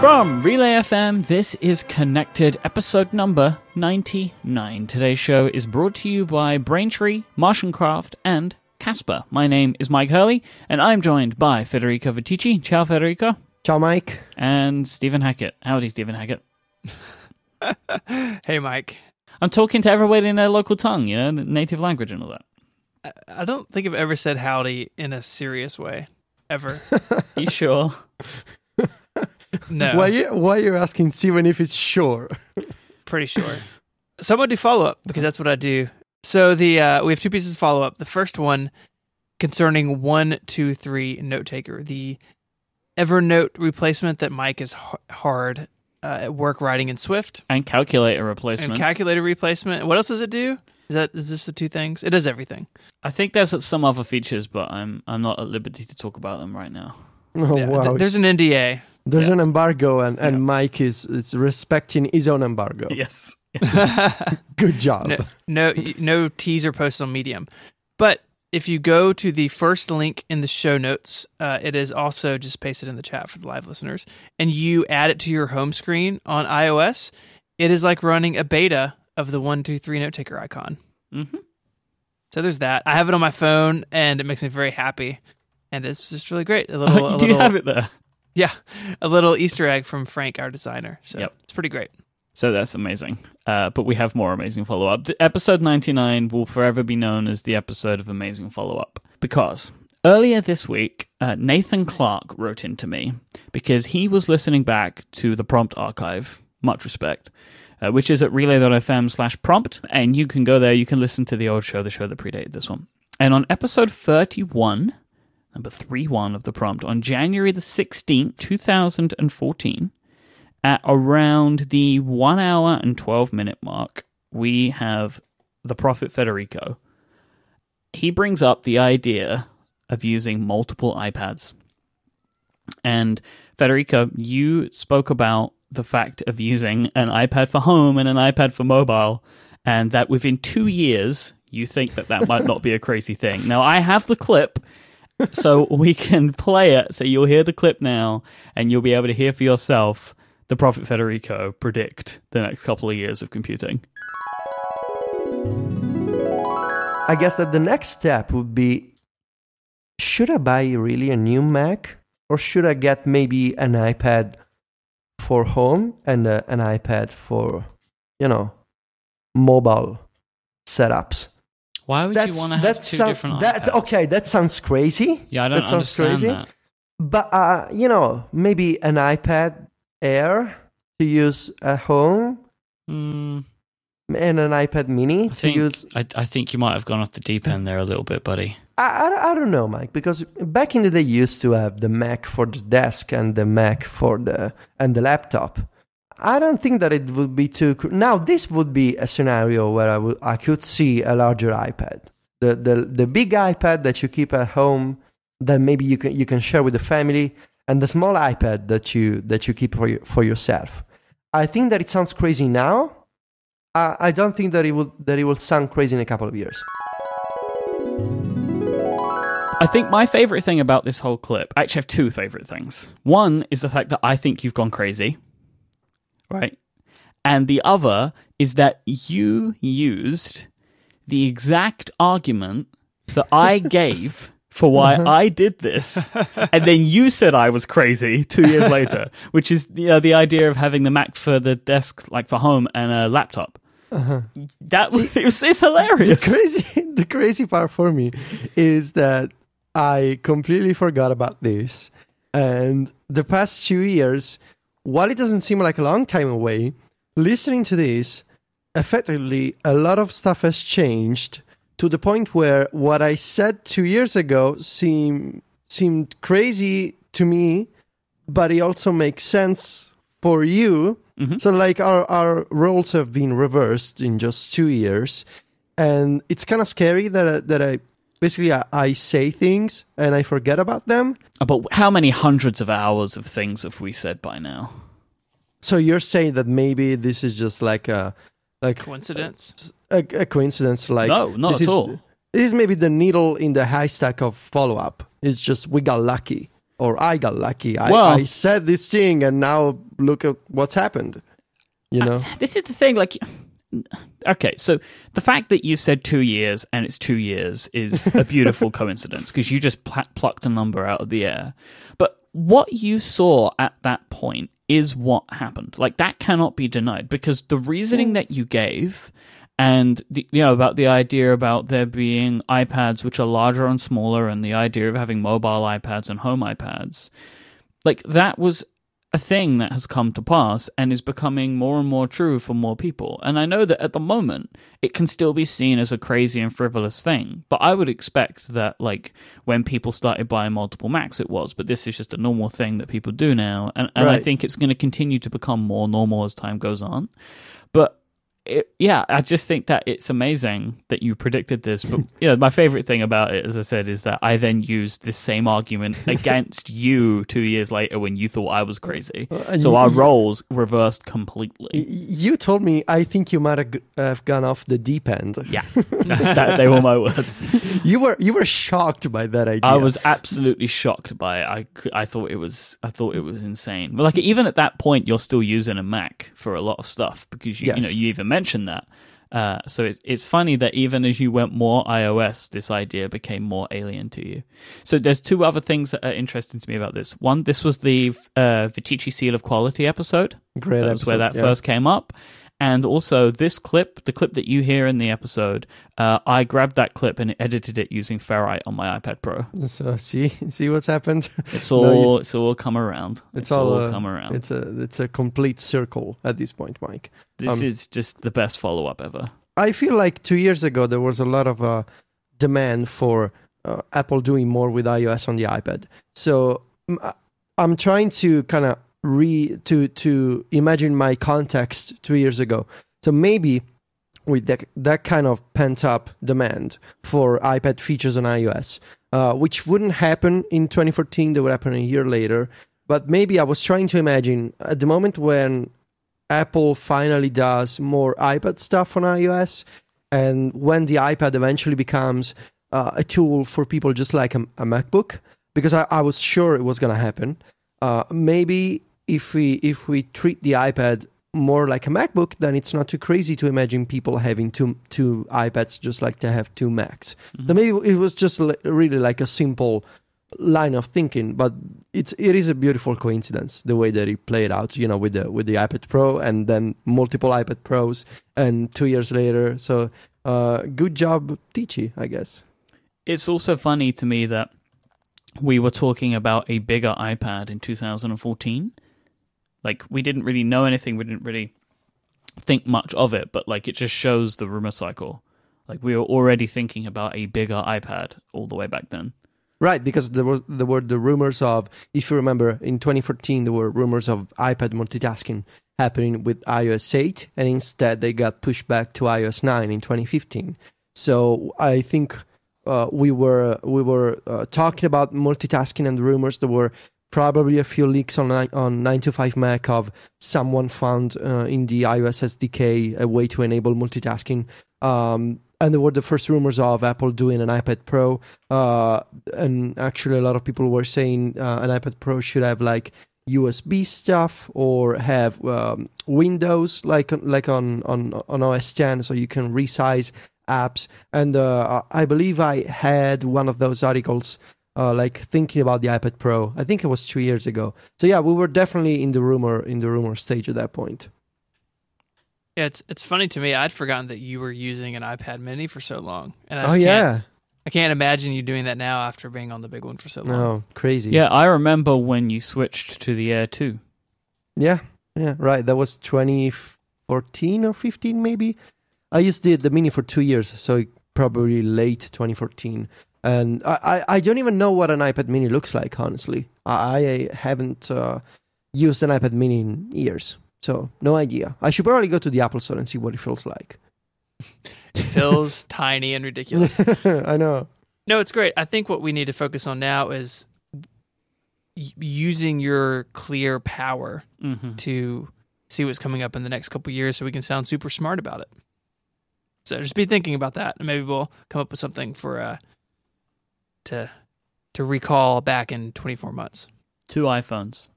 From Relay FM, this is Connected, episode number 99. Today's show is brought to you by Braintree, MartianCraft, and Casper. My name is Myke Hurley, and I'm joined by Federico Viticci. Ciao, Federico. Ciao, Myke. And Stephen Hackett. Howdy, Stephen Hackett. hey, Myke. I'm talking to everybody in their local tongue, you know, native language and all that. I, I don't think I've ever said howdy in a serious way, ever. you sure? no. Why you why you're asking Stephen if it's sure? Pretty sure. So I'm gonna do follow up because that's what I do. So the uh, we have two pieces of follow up. The first one concerning one, two, three note taker, the Evernote replacement that Myke is h- hard uh, at work writing in Swift, And calculator replacement. and calculator replacement. What else does it do? Is that is this the two things? It does everything. I think there's some other features, but I'm I'm not at liberty to talk about them right now. Oh Yeah, wow. th- there's an NDA. There's yeah. an embargo and, and Myke is, is respecting his own embargo. Yes. Good job. no, no, no teaser posts on Medium. But if you go to the first link in the show notes, uh, it is also just pasted in the chat for the live listeners, and you add it to your home screen on iOS. It is like running a beta of the one, two, three note taker icon. Mm-hmm. So there's that. I have it on my phone, and it makes me very happy, and it's just really great. A little, you a do little, have it there. Yeah, a little Easter egg from Frank, our designer. So Yep. it's pretty great. So that's amazing. Uh, but we have more amazing follow up. Episode 99 will forever be known as the episode of Amazing Follow Up because earlier this week, uh, Nathan Clark wrote into me because he was listening back to the prompt archive. Much respect. Uh, which is at relay.fm slash prompt. And you can go there, you can listen to the old show, the show that predated this one. And on episode 31, number 31 of the prompt, on January the 16th, 2014, at around the one hour and 12 minute mark, we have the Prophet Federico. He brings up the idea of using multiple iPads. And Federico, you spoke about the fact of using an iPad for home and an iPad for mobile, and that within two years, you think that that might not be a crazy thing. Now, I have the clip, so we can play it. So you'll hear the clip now, and you'll be able to hear for yourself the Prophet Federico predict the next couple of years of computing. I guess that the next step would be should I buy really a new Mac or should I get maybe an iPad for home and uh, an iPad for, you know, mobile setups? Why would you want to have two sound- different that, iPads? Okay, that sounds crazy. Yeah, I don't that sounds understand crazy. that. But uh, you know, maybe an iPad Air to use at home Hmm, and an iPad Mini I to think use. I, I think you might have gone off the deep end there a little bit, buddy. I, I, I don't know, Myke, because back in the day, you used to have the Mac for the desk and the Mac for the and the laptop. I don't think that it would be too. cr- Now, this would be a scenario where I would I could see a larger iPad, the the the big iPad that you keep at home, that maybe you can you can share with the family, and the small iPad that you that you keep for for yourself. I think that it sounds crazy now. I, I don't think that it would that it will sound crazy in a couple of years. I think my favorite thing about this whole clip, I actually have two favorite things. One is the fact that I think you've gone crazy, right? And the other is that you used the exact argument that I gave for why I did this, and then you said I was crazy two years later, which is the uh, the idea of having the Mac for the desk, like for home, and a laptop. That was, it was it's the hilarious. crazy the crazy part for me is that I completely forgot about this. And the past two years, while it doesn't seem like a long time away, listening to this, effectively a lot of stuff has changed to the point where what I said two years ago seem seemed crazy to me, but it also makes sense for you. Mhm. So like our our roles have been reversed in just two years, and it's kind of scary that I, that I basically I, I say things and I forget about them. Uh, but how many hundreds of hours of things have we said by now? So you're saying that maybe this is just like a like Coincidence? a, a coincidence? Like no, not this at is- all. This is maybe the needle in the haystack of follow up. It's just we got lucky. or I got lucky. I, Well- I said this thing, and now look at what's happened. You uh, know, this is the thing like okay so the fact that you said two years and it's two years is a beautiful coincidence because you just pl- plucked a number out of the air. But what you saw at that point is what happened. Like that cannot be denied because the reasoning that you gave and the, you know about the idea about there being iPads which are larger and smaller and the idea of having mobile iPads and home iPads like that was a thing that has come to pass and is becoming more and more true for more people. And I know that at the moment it can still be seen as a crazy and frivolous thing, but I would expect that like when people started buying multiple Macs it was, but this is just a normal thing that people do now and, and I think it's going to continue to become more normal as time goes on. It, yeah, I just think that it's amazing that you predicted this. But you know, my favorite thing about it, as I said, is that I then used the same argument against you two years later when you thought I was crazy. Uh, and So our roles reversed completely. You told me I think you might have gone off the deep end. Yeah, that's that. They were my words. You were you were shocked by that idea. I was absolutely shocked by it. I, I thought it was I thought it was insane. But like even at that point, you're still using a Mac for a lot of stuff because you, you know Yes. you even mentioned that. Uh, so it's it's funny that even as you went more iOS, this idea became more alien to you. So there's two other things that are interesting to me about this. One, this was the uh, Viticci Seal of Quality episode. great. Was where that yeah. first came up. And also, this clip, the clip that you hear in the episode, uh, I grabbed that clip and edited it using Ferrite on my iPad Pro. So see see what's happened. It's No, all you- it's all come around. It's, all, uh, come around. It's a it's a complete circle at this point, Myke. This um, is just the best follow up ever. I feel like two years ago there was a lot of uh, demand for uh, Apple doing more with iOS on the iPad. So I'm trying to kind of re to to imagine my context two years ago. So maybe with that, that kind of pent up demand for iPad features on iOS, uh, which wouldn't happen in 2014, that would happen a year later. But maybe I was trying to imagine at the moment when Apple finally does more iPad stuff on iOS, and when the iPad eventually becomes uh, a tool for people just like a, a MacBook, because I, I was sure it was going to happen. Uh, maybe if we if we treat the iPad more like a MacBook, then it's not too crazy to imagine people having two two iPads just like they have two Macs. So maybe it was just really like a simple line of thinking, but it's it is a beautiful coincidence the way that it played out. You know, with the with the iPad Pro and then multiple iPad Pros, and two years later. So, uh, good job, Ticci, I guess. It's also funny to me that we were talking about a bigger iPad in 2014. Like we didn't really know anything. We didn't really think much of it, but like it just shows the rumor cycle. Like we were already thinking about a bigger iPad all the way back then. Right, because there was there were the rumors of, if you remember, in 2014 there were rumors of iPad multitasking happening with iOS 8, and instead they got pushed back to iOS 9 in 2015. So I think uh, we were we were uh, talking about multitasking and rumors. that were probably a few leaks on on 9to5Mac of someone found uh, in the iOS SDK a way to enable multitasking. Um, and there were the first rumors of Apple doing an iPad Pro uh, and actually a lot of people were saying uh, an iPad Pro should have like USB stuff or have um, Windows like like on on on OS 10, so you can resize apps. And uh, I believe I had one of those articles. Uh, like thinking about the iPad Pro, I think it was two years ago. So yeah, we were definitely in the rumor in the rumor stage at that point. Yeah, it's it's funny to me. I'd forgotten that you were using an iPad Mini for so long, and I Oh yeah, I can't imagine you doing that now after being on the big one for so long. no, crazy. Yeah, I remember when you switched to the Air 2. Yeah, yeah, right. That was 2014 or 15, maybe. I used the the mini for two years, so probably late 2014. And I, I, I don't even know what an iPad mini looks like, honestly. I, I haven't uh, used an iPad mini in years, so no idea. I should probably go to the Apple Store and see what it feels like. It feels tiny and ridiculous. I know. No, it's great. I think what we need to focus on now is y- using your clear power Mm-hmm. to see what's coming up in the next couple years so we can sound super smart about it. So just be thinking about that and maybe we'll come up with something for uh to to recall back in 24 months. Two iPhones.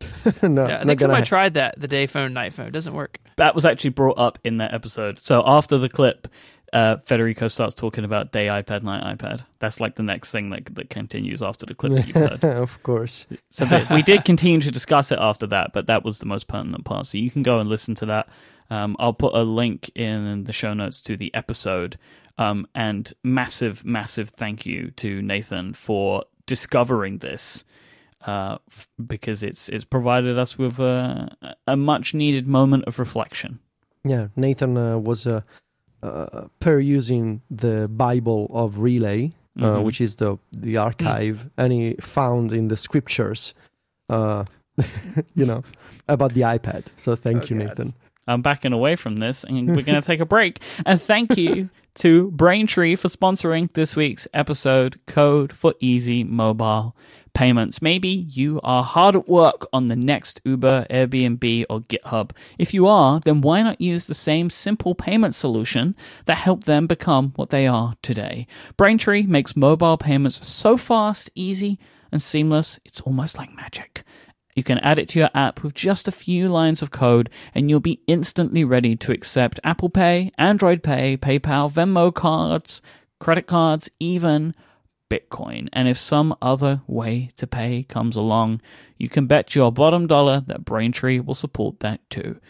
no, Yeah, I not think gonna tried that the day phone, night phone. Doesn't work. That was actually brought up in that episode. So after the clip, uh, Federico starts talking about day iPad, night iPad. That's like the next thing that that continues after the clip that you've heard. of course. So that we did continue to discuss it after that, but that was the most pertinent part. So you can go and listen to that. Um, I'll put a link in the show notes to the episode. Um, and massive, massive thank you to Nathan for discovering this, uh, f- because it's it's provided us with a, a much needed moment of reflection. Yeah, Nathan uh, was uh, uh, perusing the Bible of Relay, uh, Mhm. which is the the archive, and he found in the scriptures, uh, you know, about the iPad. So thank you, God. Nathan. I'm backing away from this and we're going to take a break. And thank you to Braintree for sponsoring this week's episode Code for Easy Mobile Payments. Maybe you are hard at work on the next Uber, Airbnb, or GitHub. If you are, then why not use the same simple payment solution that helped them become what they are today? Braintree makes mobile payments so fast, easy, and seamless, it's almost like magic. You can add it to your app with just a few lines of code, and you'll be instantly ready to accept Apple Pay, Android Pay, PayPal, Venmo cards, credit cards, even Bitcoin. And if some other way to pay comes along, you can bet your bottom dollar that Braintree will support that too.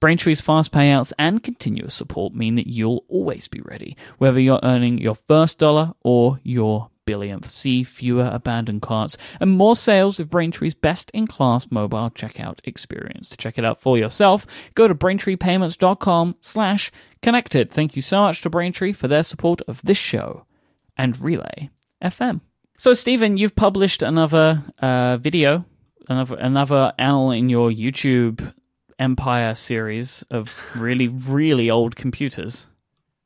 Braintree's fast payouts and continuous support mean that you'll always be ready, whether you're earning your first dollar or your billionth. See fewer abandoned carts and more sales with Braintree's best in class mobile checkout experience. To check it out for yourself, go to braintreepayments.com slash connected. Thank you so much to Braintree for their support of this show and Relay FM. So, Stephen, you've published another uh, video, another another annal in your YouTube Empire series of really, really old computers.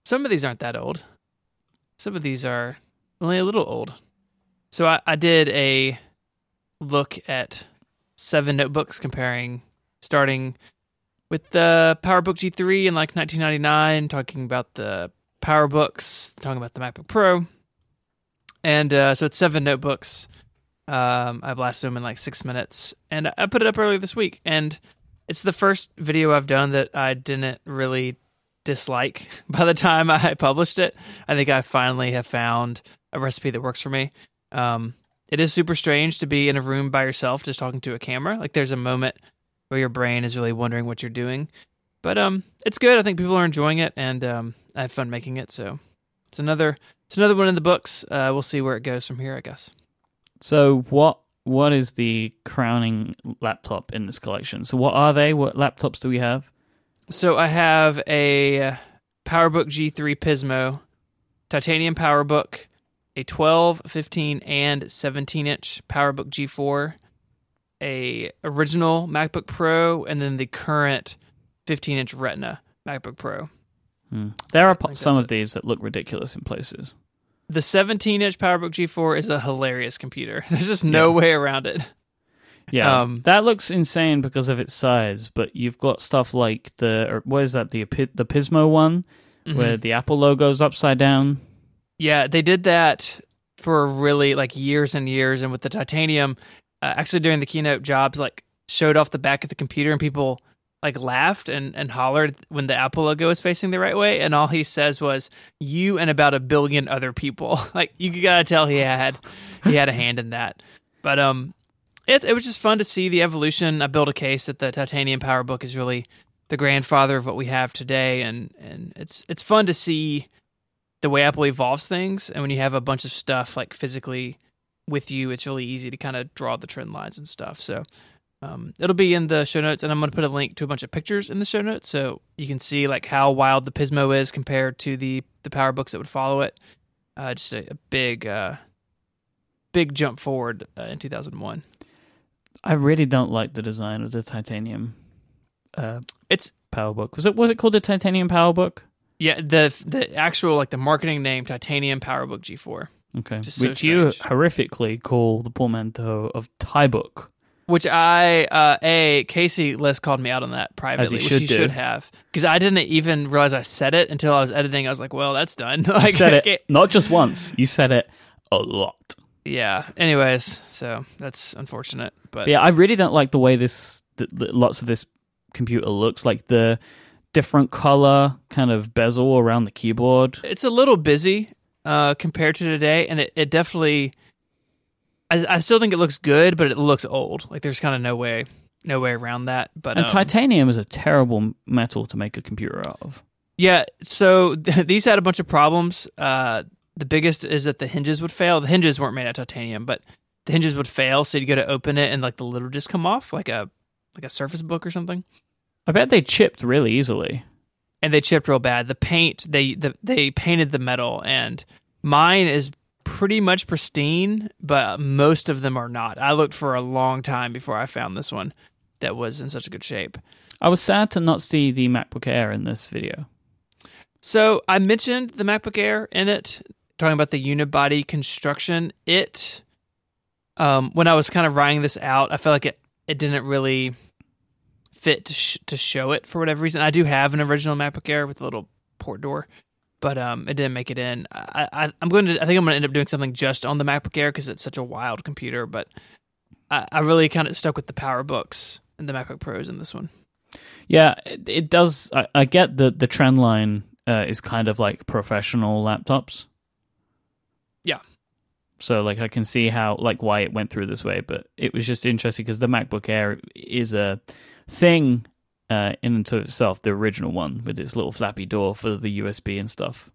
Some of these aren't that old. Some of these are only a little old. So I, I did a look at seven notebooks comparing starting with the PowerBook G3 in like 1999, talking about the PowerBooks, talking about the MacBook Pro. And uh, so it's seven notebooks. Um, I blasted them in like six minutes, and I put it up earlier this week. And it's the first video I've done that I didn't really dislike by the time I published it. I think I finally have found a recipe that works for me. Um, it is super strange to be in a room by yourself just talking to a camera. Like there's a moment where your brain is really wondering what you're doing. But um, it's good. I think people are enjoying it, and um, I have fun making it. So it's another it's another one in the books. Uh, we'll see where it goes from here, I guess. So, what what is the crowning laptop in this collection? So, what are they? What laptops do we have? So I have a PowerBook G3 Pismo, titanium PowerBook, a 12, 15, and 17 inch PowerBook G4, a original MacBook Pro, and then the current 15 inch Retina MacBook Pro. Hmm. There are some of these that look ridiculous in places. The 17 inch PowerBook G4 is a hilarious computer. There's just no way around it. Yeah, Um, that looks insane because of its size. But you've got stuff like the or what is that the the Pismo one Mhm. where the Apple logo's upside down. Yeah, they did that for really like years and years, and with the titanium, uh, actually during the keynote, Jobs like showed off the back of the computer, and people like laughed and and hollered when the Apple logo was facing the right way, and all he says was "you and about a billion other people." like you gotta tell he had he had a hand in that, but um. It, it was just fun to see the evolution. I built a case that the titanium PowerBook is really the grandfather of what we have today, and, and it's it's fun to see the way Apple evolves things, and when you have a bunch of stuff like physically with you, it's really easy to kind of draw the trend lines and stuff. So um, it'll be in the show notes, and I'm going to put a link to a bunch of pictures in the show notes, so you can see like how wild the Pismo is compared to the the PowerBooks that would follow it. Uh, just a, a big, uh, big jump forward uh, in 2001. I really don't like the design of the titanium uh, It's PowerBook. Was it was it called the titanium PowerBook? Yeah, the the actual like the marketing name Titanium PowerBook G4. Okay, Just so which you horrifically call the portmanteau of TiBook. Which I, uh, a Casey Liss called me out on that privately, should which he do. should have, because I didn't even realize I said it until I was editing. I was like, "Well, that's done." like, You said okay. it not just once. You said it a lot. yeah. Anyways, so that's unfortunate, but But yeah, I really don't like the way this th- th- lots of this computer looks like the different color kind of bezel around the keyboard. it's a little busy uh, compared to today, and it, it definitely. I, I still think it looks good, but it looks old. Like there's kind of no way, no way around that. But And um, titanium is a terrible metal to make a computer out of. Yeah, so these had a bunch of problems. Uh, the biggest is that the hinges would fail. The hinges weren't made out of titanium, but the hinges would fail. So you'd go to open it, and like the lid would just come off, like a like a Surface Book or something. I bet they chipped really easily. And they chipped real bad. The paint they the, they painted the metal, and mine is pretty much pristine, but most of them are not. I looked for a long time before I found this one that was in such a good shape. I was sad to not see the MacBook Air in this video. So I mentioned the MacBook Air in it, talking about the unibody construction. It, um, when I was kind of writing this out, I felt like it it didn't really fit to, sh- to show it for whatever reason. I do have an original MacBook Air with a little port door, but um, it didn't make it in. I, I I'm going to I think I'm going to end up doing something just on the MacBook Air because it's such a wild computer. But I, I really kind of stuck with the PowerBooks and the MacBook Pros in this one. Yeah, it, it does. I, I get the the trend line uh, is kind of like professional laptops. Yeah. So like I can see how like why it went through this way, but it was just interesting because the MacBook Air is a thing uh, in and of itself, the original one with its little flappy door for the USB and stuff.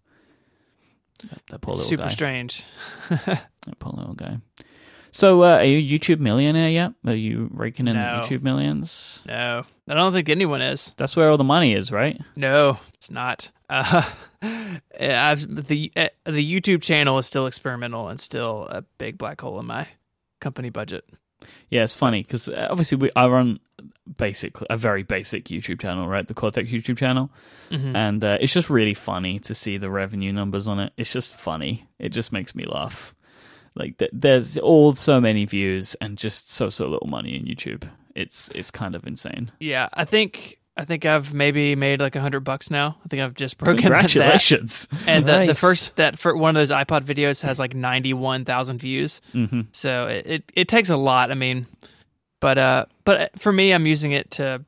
That, that poor little Super guy. strange. That poor little guy. So, uh, are you a YouTube millionaire yet? Are you raking in No. YouTube millions? No, I don't think anyone is. That's where all the money is, right? No, it's not. Uh, I've, the uh, the YouTube channel is still experimental and still a big black hole in my company budget. Yeah, it's funny because obviously we I run basically a very basic YouTube channel, right? The Cortex YouTube channel, Mhm. and uh, it's just really funny to see the revenue numbers on it. It's just funny. It just makes me laugh. Like th- there's all so many views and just so so little money in YouTube. It's it's kind of insane. Yeah, I think I think I've maybe made like a hundred bucks now. I think I've just broken that. Congratulations! And the, the first that for one of those iPod videos has like ninety one thousand views. hmm So it, it it takes a lot. I mean, but uh, but for me, I'm using it to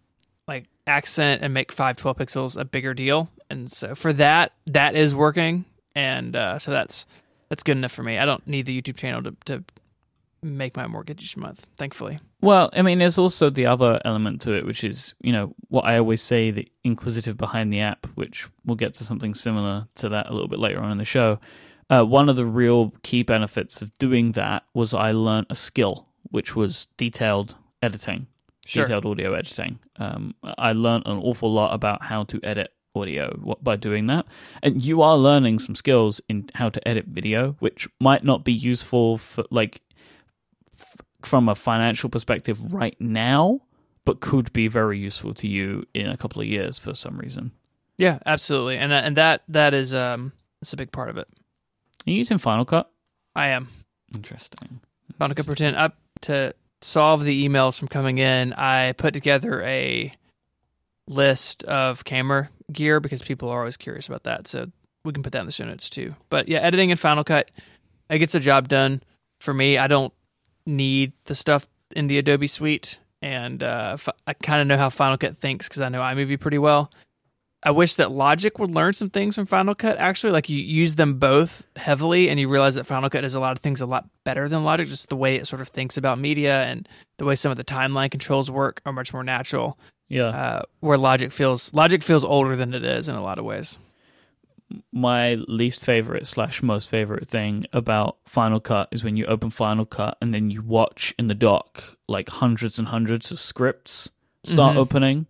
like accent and make five twelve pixels a bigger deal, and so for that, that is working, and uh, so that's that's good enough for me. I don't need the YouTube channel to to make my mortgage each month. Thankfully, Well, I mean, there's also the other element to it, which is, you know, what I always say the inquisitive behind the app, which we'll get to something similar to that a little bit later on in the show. Uh, one of the real key benefits of doing that was I learned a skill, which was detailed editing, Sure. detailed audio editing. Um, I learned an awful lot about how to edit audio by doing that. And you are learning some skills in how to edit video, which might not be useful for, like, from a financial perspective right now, but could be very useful to you in a couple of years for some reason. yeah, absolutely, and uh, and that that is um that's a big part of it. Are you using Final Cut? I am. Interesting. Final Cut 10 up to solve the emails from coming in. I put together a list of camera gear because people are always curious about that. So we can put that in the show notes too. But yeah, editing in Final Cut, it gets the job done for me. I don't need the stuff in the Adobe suite, and uh, I kind of know how Final Cut thinks because I know iMovie pretty well. I wish that Logic would learn some things from Final Cut. Actually, like you use them both heavily, and you realize that Final Cut does a lot of things a lot better than Logic. Just the way it sort of thinks about media and the way some of the timeline controls work are much more natural. Yeah. Uh, where Logic feels Logic feels older than it is in a lot of ways. My least favorite slash most favorite thing about Final Cut is when you open Final Cut and then you watch in the dock like hundreds and hundreds of scripts start Mhm. opening.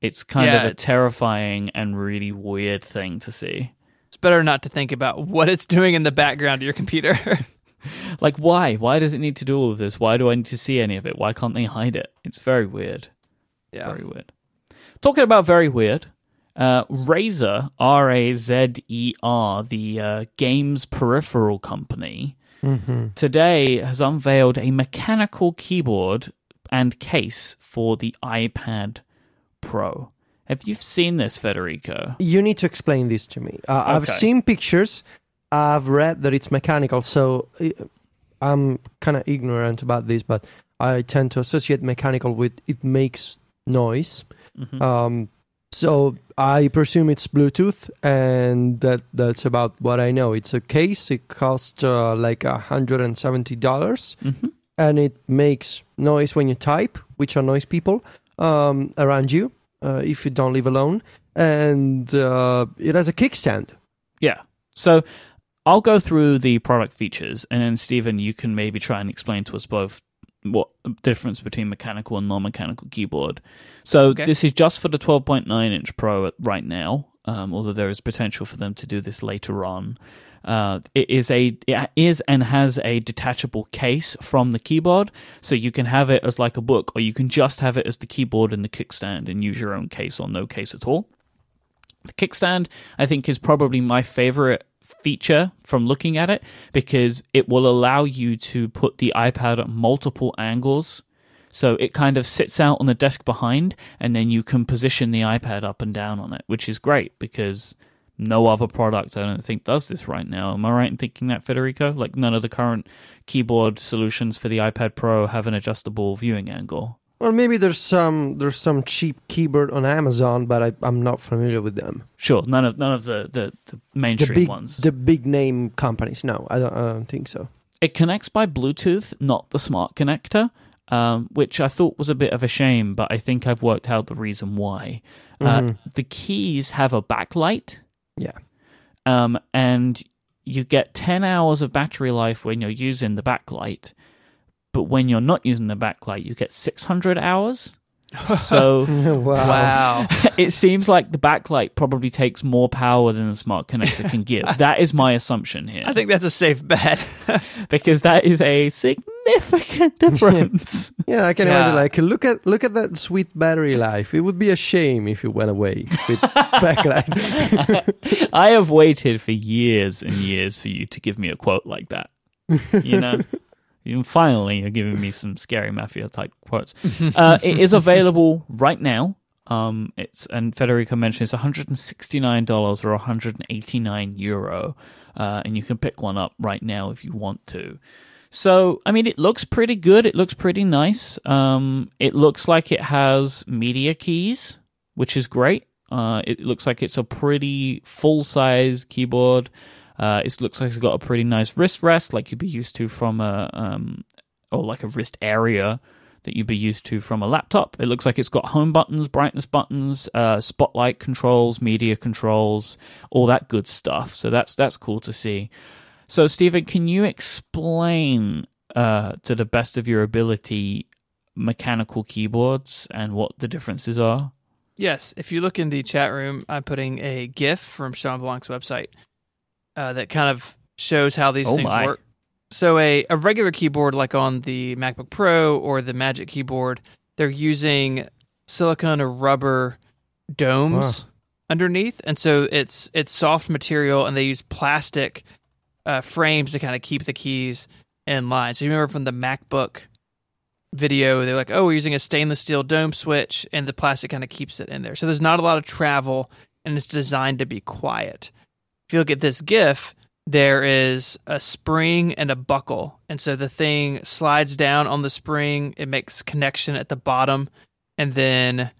It's kind Yeah. of a terrifying and really weird thing to see. It's better not to think about what it's doing in the background of your computer. Like, why? Why does it need to do all of this? Why do I need to see any of it? Why can't they hide it? It's very weird. yeah. Very weird. Talking about very weird, uh, Razer, R A Z E R, the uh, games peripheral company, Mm-hmm. today has unveiled a mechanical keyboard and case for the iPad Pro. Have you seen this, Federico? You need to explain this to me. Uh, I've seen pictures. I've read that it's mechanical. So uh, I'm kind of ignorant about this, but I tend to associate mechanical with it makes noise. Mhm. Um, so I presume it's Bluetooth, and that that's about what I know. It's a case. It costs uh, like a hundred and seventy dollars, Mhm. and it makes noise when you type, which annoys people um, around you uh, if you don't live alone. And uh, it has a kickstand. Yeah. So I'll go through the product features, and then Stephen, you can maybe try and explain to us both what difference between mechanical and non-mechanical keyboard. So Okay. this is just for the 12.9 inch Pro right now, um, although there is potential for them to do this later on. Uh, it is a it is and has a detachable case from the keyboard, so you can have it as like a book, or you can just have it as the keyboard and the kickstand and use your own case or no case at all. The kickstand, I think, is probably my favorite feature from looking at it because it will allow you to put the iPad at multiple angles. So it kind of sits out on the desk behind, and then you can position the iPad up and down on it, which is great because no other product I don't think does this right now. Am I right in thinking that, Federico? Like none of the current keyboard solutions for the iPad Pro have an adjustable viewing angle. Or maybe there's some there's some cheap keyboard on Amazon, but I, I'm not familiar with them. Sure, none of none of the the, the The mainstream big ones. the big name companies. No, I don't, I don't think so. It connects by Bluetooth, not the smart connector, um, which I thought was a bit of a shame, but I think I've worked out the reason why. Uh, Mhm. the keys have a backlight, Yeah. um, and you get 10 hours of battery life when you're using the backlight, but when you're not using the backlight, you get 600 hours. So wow. Wow. it seems like the backlight probably takes more power than the smart connector can give. that is my assumption here. I think that's a safe bet. because that is a significant difference. Yeah, I can Yeah. imagine. Like, look at look at that sweet battery life. It would be a shame if it went away with backlight. I have waited for years and years for you to give me a quote like that. You know? And finally, you're giving me some scary mafia type quotes. Uh, it is available right now. Um, it's and Federico mentioned it's 169 dollars or 189 euro, uh, and you can pick one up right now if you want to. So, I mean, it looks pretty good. It looks pretty nice. Um, it looks like it has media keys, which is great. Uh, it looks like it's a pretty full size keyboard. Uh, it looks like it's got a pretty nice wrist rest, like you'd be used to from a, um, or like a wrist area that you'd be used to from a laptop. It looks like it's got home buttons, brightness buttons, uh, spotlight controls, media controls, all that good stuff. So that's that's cool to see. So, Stephen, can you explain uh, to the best of your ability mechanical keyboards and what the differences are? Yes, if you look in the chat room, I'm putting a GIF from Shawn Blanc's website uh, that kind of shows how these Oh things my. work. So a, a regular keyboard like on the MacBook Pro or the Magic Keyboard, they're using silicone or rubber domes underneath, and so it's it's soft material, and they use plastic uh, frames to kind of keep the keys in line. So you remember from the MacBook video, they're like, oh, we're using a stainless steel dome switch, and the plastic kind of keeps it in there. So there's not a lot of travel, and it's designed to be quiet. If you look at this GIF, there is a spring and a buckle. And so the thing slides down on the spring, it makes connection at the bottom, and then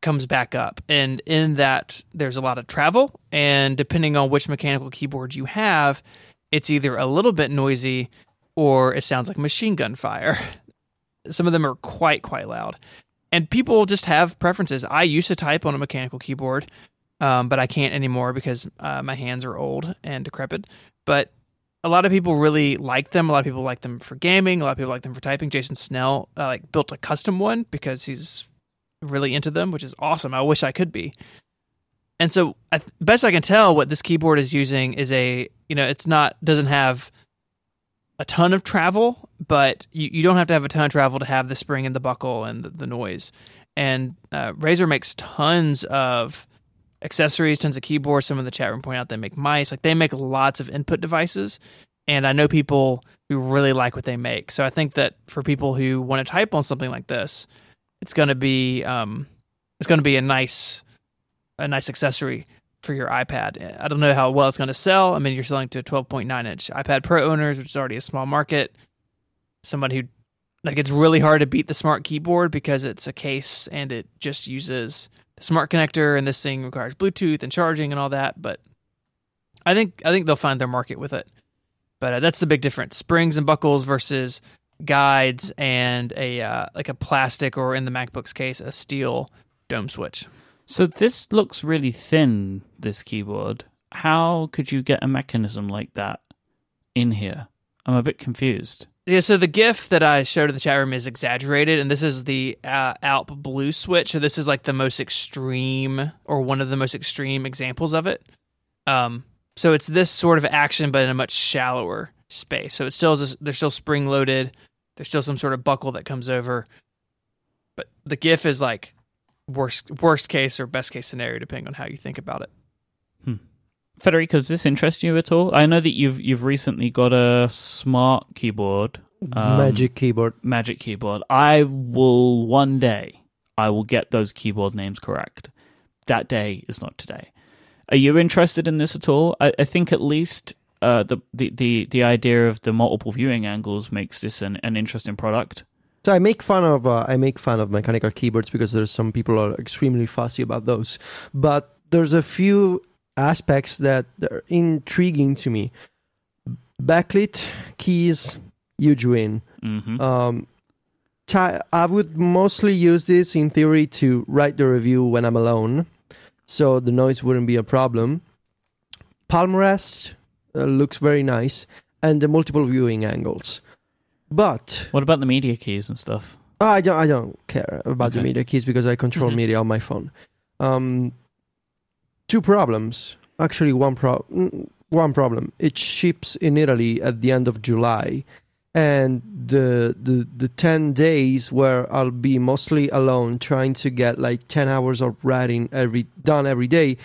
comes back up. And in that, there's a lot of travel. And depending on which mechanical keyboard you have, it's either a little bit noisy or it sounds like machine gun fire. Some of them are quite, quite loud. And people just have preferences. I used to type on a mechanical keyboard, um, but I can't anymore because uh, my hands are old and decrepit. But a lot of people really like them. A lot of people like them for gaming. A lot of people like them for typing. Jason Snell uh, like built a custom one because he's really into them, which is awesome. I wish I could be. And so, I, best I can tell, what this keyboard is using is a you know it's not doesn't have a ton of travel, but you, you don't have to have a ton of travel to have the spring and the buckle and the, the noise. And uh, Razer makes tons of accessories, tons of keyboards. Some of the chat room point out they make mice. Like they make lots of input devices. And I know people who really like what they make. So I think that for people who want to type on something like this, it's going to be um, it's going to be a nice a nice accessory for your iPad. I don't know how well it's going to sell. I mean, you're selling to 12.9 inch iPad Pro owners, which is already a small market. Somebody who like it's really hard to beat the smart keyboard because it's a case and it just uses smart connector and this thing requires Bluetooth and charging and all that. But I think I think they'll find their market with it. But uh, that's the big difference: springs and buckles versus guides and a uh, like a plastic or in the MacBook's case a steel dome switch. So this looks really thin. This keyboard. How could you get a mechanism like that in here? I'm a bit confused. Yeah, so the GIF that I showed in the chat room is exaggerated, and this is the uh, Alp Blue switch. So this is like the most extreme, or one of the most extreme examples of it. Um, so it's this sort of action, but in a much shallower space. So it still is. They're still spring loaded. There's still some sort of buckle that comes over, but the GIF is like worst worst case or best case scenario, depending on how you think about it. Federico, does this interest you at all? I know that you've you've recently got a smart keyboard, um, Magic keyboard. Magic keyboard. I will one day. I will get those keyboard names correct. That day is not today. Are you interested in this at all? I, I think at least uh, the, the the the idea of the multiple viewing angles makes this an, an interesting product. So I make fun of uh, I make fun of mechanical keyboards because there's some people are extremely fussy about those, but there's a few aspects that are intriguing to me. Backlit keys, huge win. hmm Um, I would mostly use this in theory to write the review when I'm alone, so the noise wouldn't be a problem. Palm rest uh, looks very nice, and the multiple viewing angles. But What about the media keys and stuff? I don't. I don't care about the media keys because I control Mhm. media on my phone. Um, two problems. Actually, one pro. mm, One problem. It ships in Italy at the end of July, and the the the ten days where I'll be mostly alone, trying to get like ten hours of writing every done every day,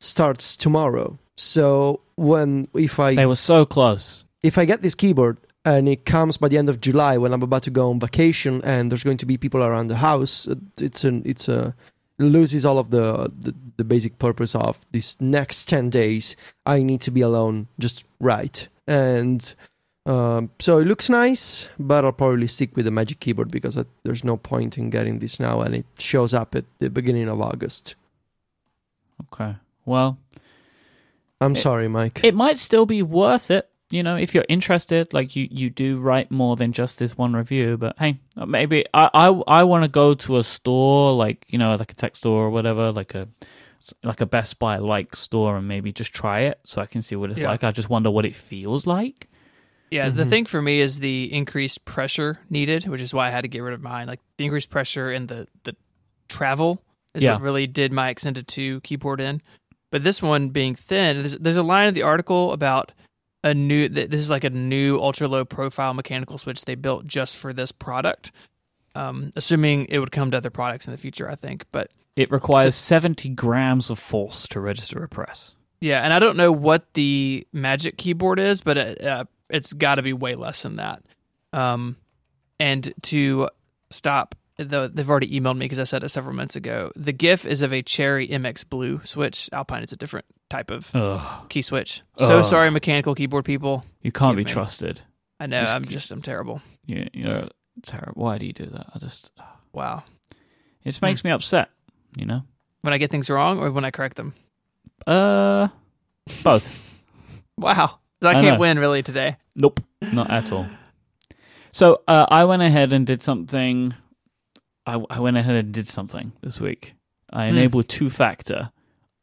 starts tomorrow. So when if I They were so close. if I get this keyboard and it comes by the end of July when I'm about to go on vacation and there's going to be people around the house, it's an it's a loses all of the, the the basic purpose of these next ten days. I need to be alone, just right, and um, so it looks nice, but I'll probably stick with the Magic Keyboard because I, there's no point in getting this now, and it shows up at the beginning of August. Okay. Well, I'm It- sorry, Myke. it might still be worth it you know if you're interested like you you do write more than just this one review but hey maybe i i, I want to go to a store like you know like a tech store or whatever like a like a best buy like store and maybe just try it so i can see what it's Yeah. like i just wonder what it feels like Yeah, the Mhm. thing for me is the increased pressure needed, which is why I had to get rid of mine. Like the increased pressure and the the travel is Yeah. what really did my extended two keyboard in. But this one being thin, there's, there's a line in the article about a new. th- This is like a new ultra low profile mechanical switch they built just for this product. Um, assuming it would come to other products in the future, I think. But it requires 70 grams of force to register a press Yeah, and I don't know what the Magic keyboard is, but it, uh, it's got to be way less than that. Um, and to stop, the, they've already emailed me because I said it several months ago. The GIF is of a Cherry MX Blue switch. Alpine is a different type of Ugh, key switch. So Ugh. sorry, mechanical keyboard people. you can't be me- trusted I know Just- I'm just I'm terrible. you, you're terrible why do you do that i just Wow. it just makes me upset you know When I get things wrong or when I correct them. uh both Wow. So I, I can't know. win really today. Nope, not at all. So uh, I went ahead and did something. I, I went ahead and did something this week. I Hmm. enabled two factor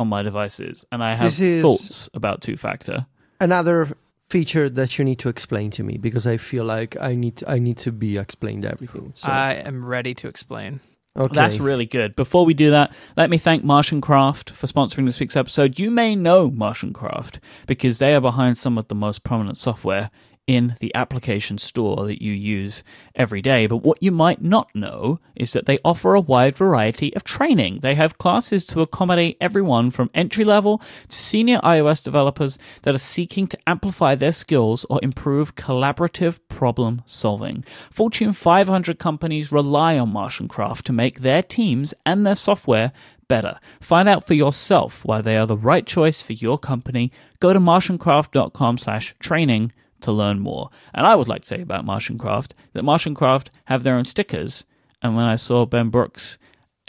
on my devices, and I have thoughts about two factor. Another feature that you need to explain to me because I feel like I need I need to be explained everything. So I am ready to explain. okay. That's really good. Before we do that, let me thank MartianCraft for sponsoring this week's episode. You may know MartianCraft because they are behind some of the most prominent software in the application store that you use every day. But what you might not know is that they offer a wide variety of training. They have classes to accommodate everyone from entry level to senior iOS developers that are seeking to amplify their skills or improve collaborative problem solving. Fortune 500 companies rely on MartianCraft to make their teams and their software better. Find out for yourself why they are the right choice for your company. Go to martiancraft.com slash training to learn more. And I would like to say about MartianCraft that MartianCraft have their own stickers. And when I saw Ben Brooks,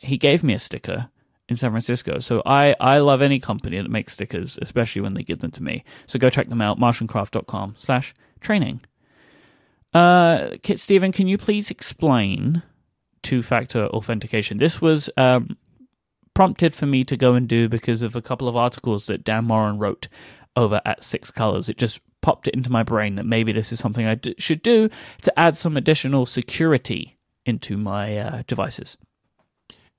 he gave me a sticker in San Francisco. So I, I love any company that makes stickers, especially when they give them to me. So go check them out, martiancraft.com slash training. Uh, Kit Stephen, can you please explain two-factor authentication? This was um, prompted for me to go and do because of a couple of articles that Dan Moren wrote over at Six Colors. It just popped it into my brain that maybe this is something I d- should do to add some additional security into my uh, devices.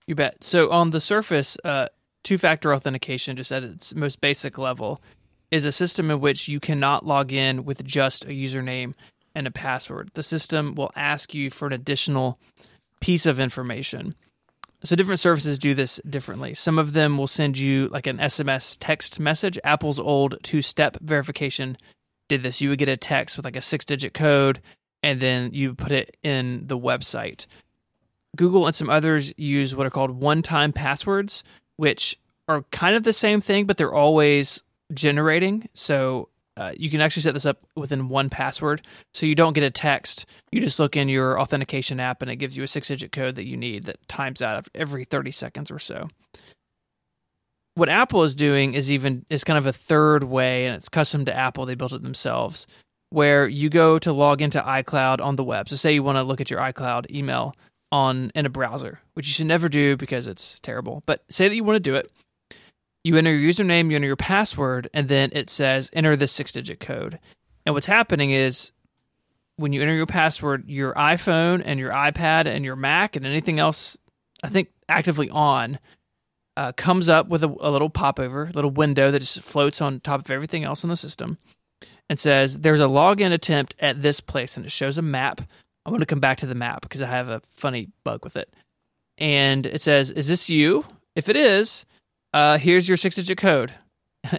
You bet. So on the surface, uh, two-factor authentication, just at its most basic level, is a system in which you cannot log in with just a username and a password. The system will ask you for an additional piece of information. So different services do this differently. Some of them will send you like an SMS text message. Apple's old two-step verification did this. You would get a text with like a six-digit code and then you put it in the website. Google and some others use what are called one-time passwords, which are kind of the same thing, but they're always generating. So uh, you can actually set this up within 1Password. So you don't get a text. You just look in your authentication app and it gives you a six digit code that you need that times out every 30 seconds or so. What Apple is doing is even is kind of a third way, and it's custom to Apple. They built it themselves, where you go to log into iCloud on the web. So say you want to look at your iCloud email on in a browser, which you should never do because it's terrible. But say that you want to do it you enter your username, you enter your password, and then it says enter this six digit code. And what's happening is when you enter your password, your iPhone and your iPad and your Mac and anything else, I think actively on, uh, comes up with a, a little popover, little window that just floats on top of everything else in the system and says there's a login attempt at this place and it shows a map. I'm going to come back to the map because I have a funny bug with it. And it says, Is this you? If it is, uh, here's your six digit code.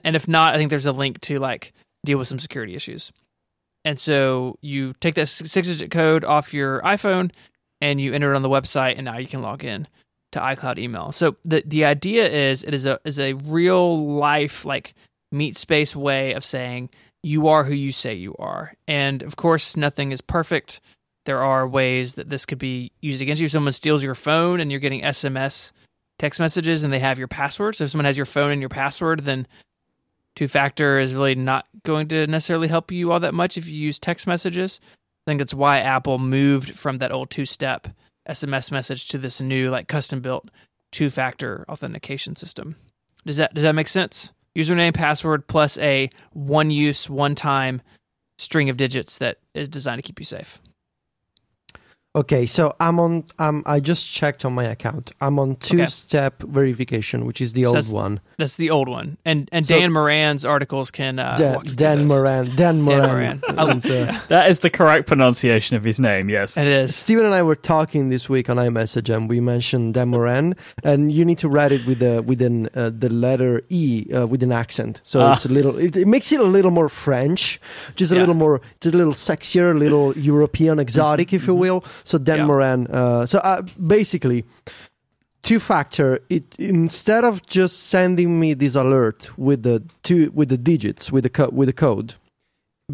And if not, I think there's a link to like deal with some security issues. And so you take that six digit code off your iPhone and you enter it on the website, and now you can log in to iCloud email. So the the idea is it is a is a real life like meet space way of saying you are who you say you are. And of course, nothing is perfect. There are ways that this could be used against you. If someone steals your phone and you're getting SMS text messages and they have your password. So if someone has your phone and your password, then two factor is really not going to necessarily help you all that much if you use text messages. I think that's why Apple moved from that old two step SMS message to this new, like custom built two factor authentication system. Does that does that make sense? Username, password plus a one use, one time string of digits that is designed to keep you safe. Okay, so I'm on. Um, I just checked on my account. I'm on two-step okay. verification, which is the so old that's, one. That's the old one, and and so, Dan Moran's articles can. Uh, Dan, Dan Moren. Dan Moran. Dan Moren. that is the correct pronunciation of his name. Yes, it is. Stephen and I were talking this week on iMessage, and we mentioned Dan Moran, and you need to write it with the with an, uh, the letter E uh, with an accent. So ah. it's a little. It, it, makes it a little more French, just a yeah. little more. It's a little sexier, a little European, exotic, if you mm-hmm. will so Dan yeah. Moren. Uh, so uh, basically, two factor. It instead of just sending me this alert with the two with the digits with the co- with the code,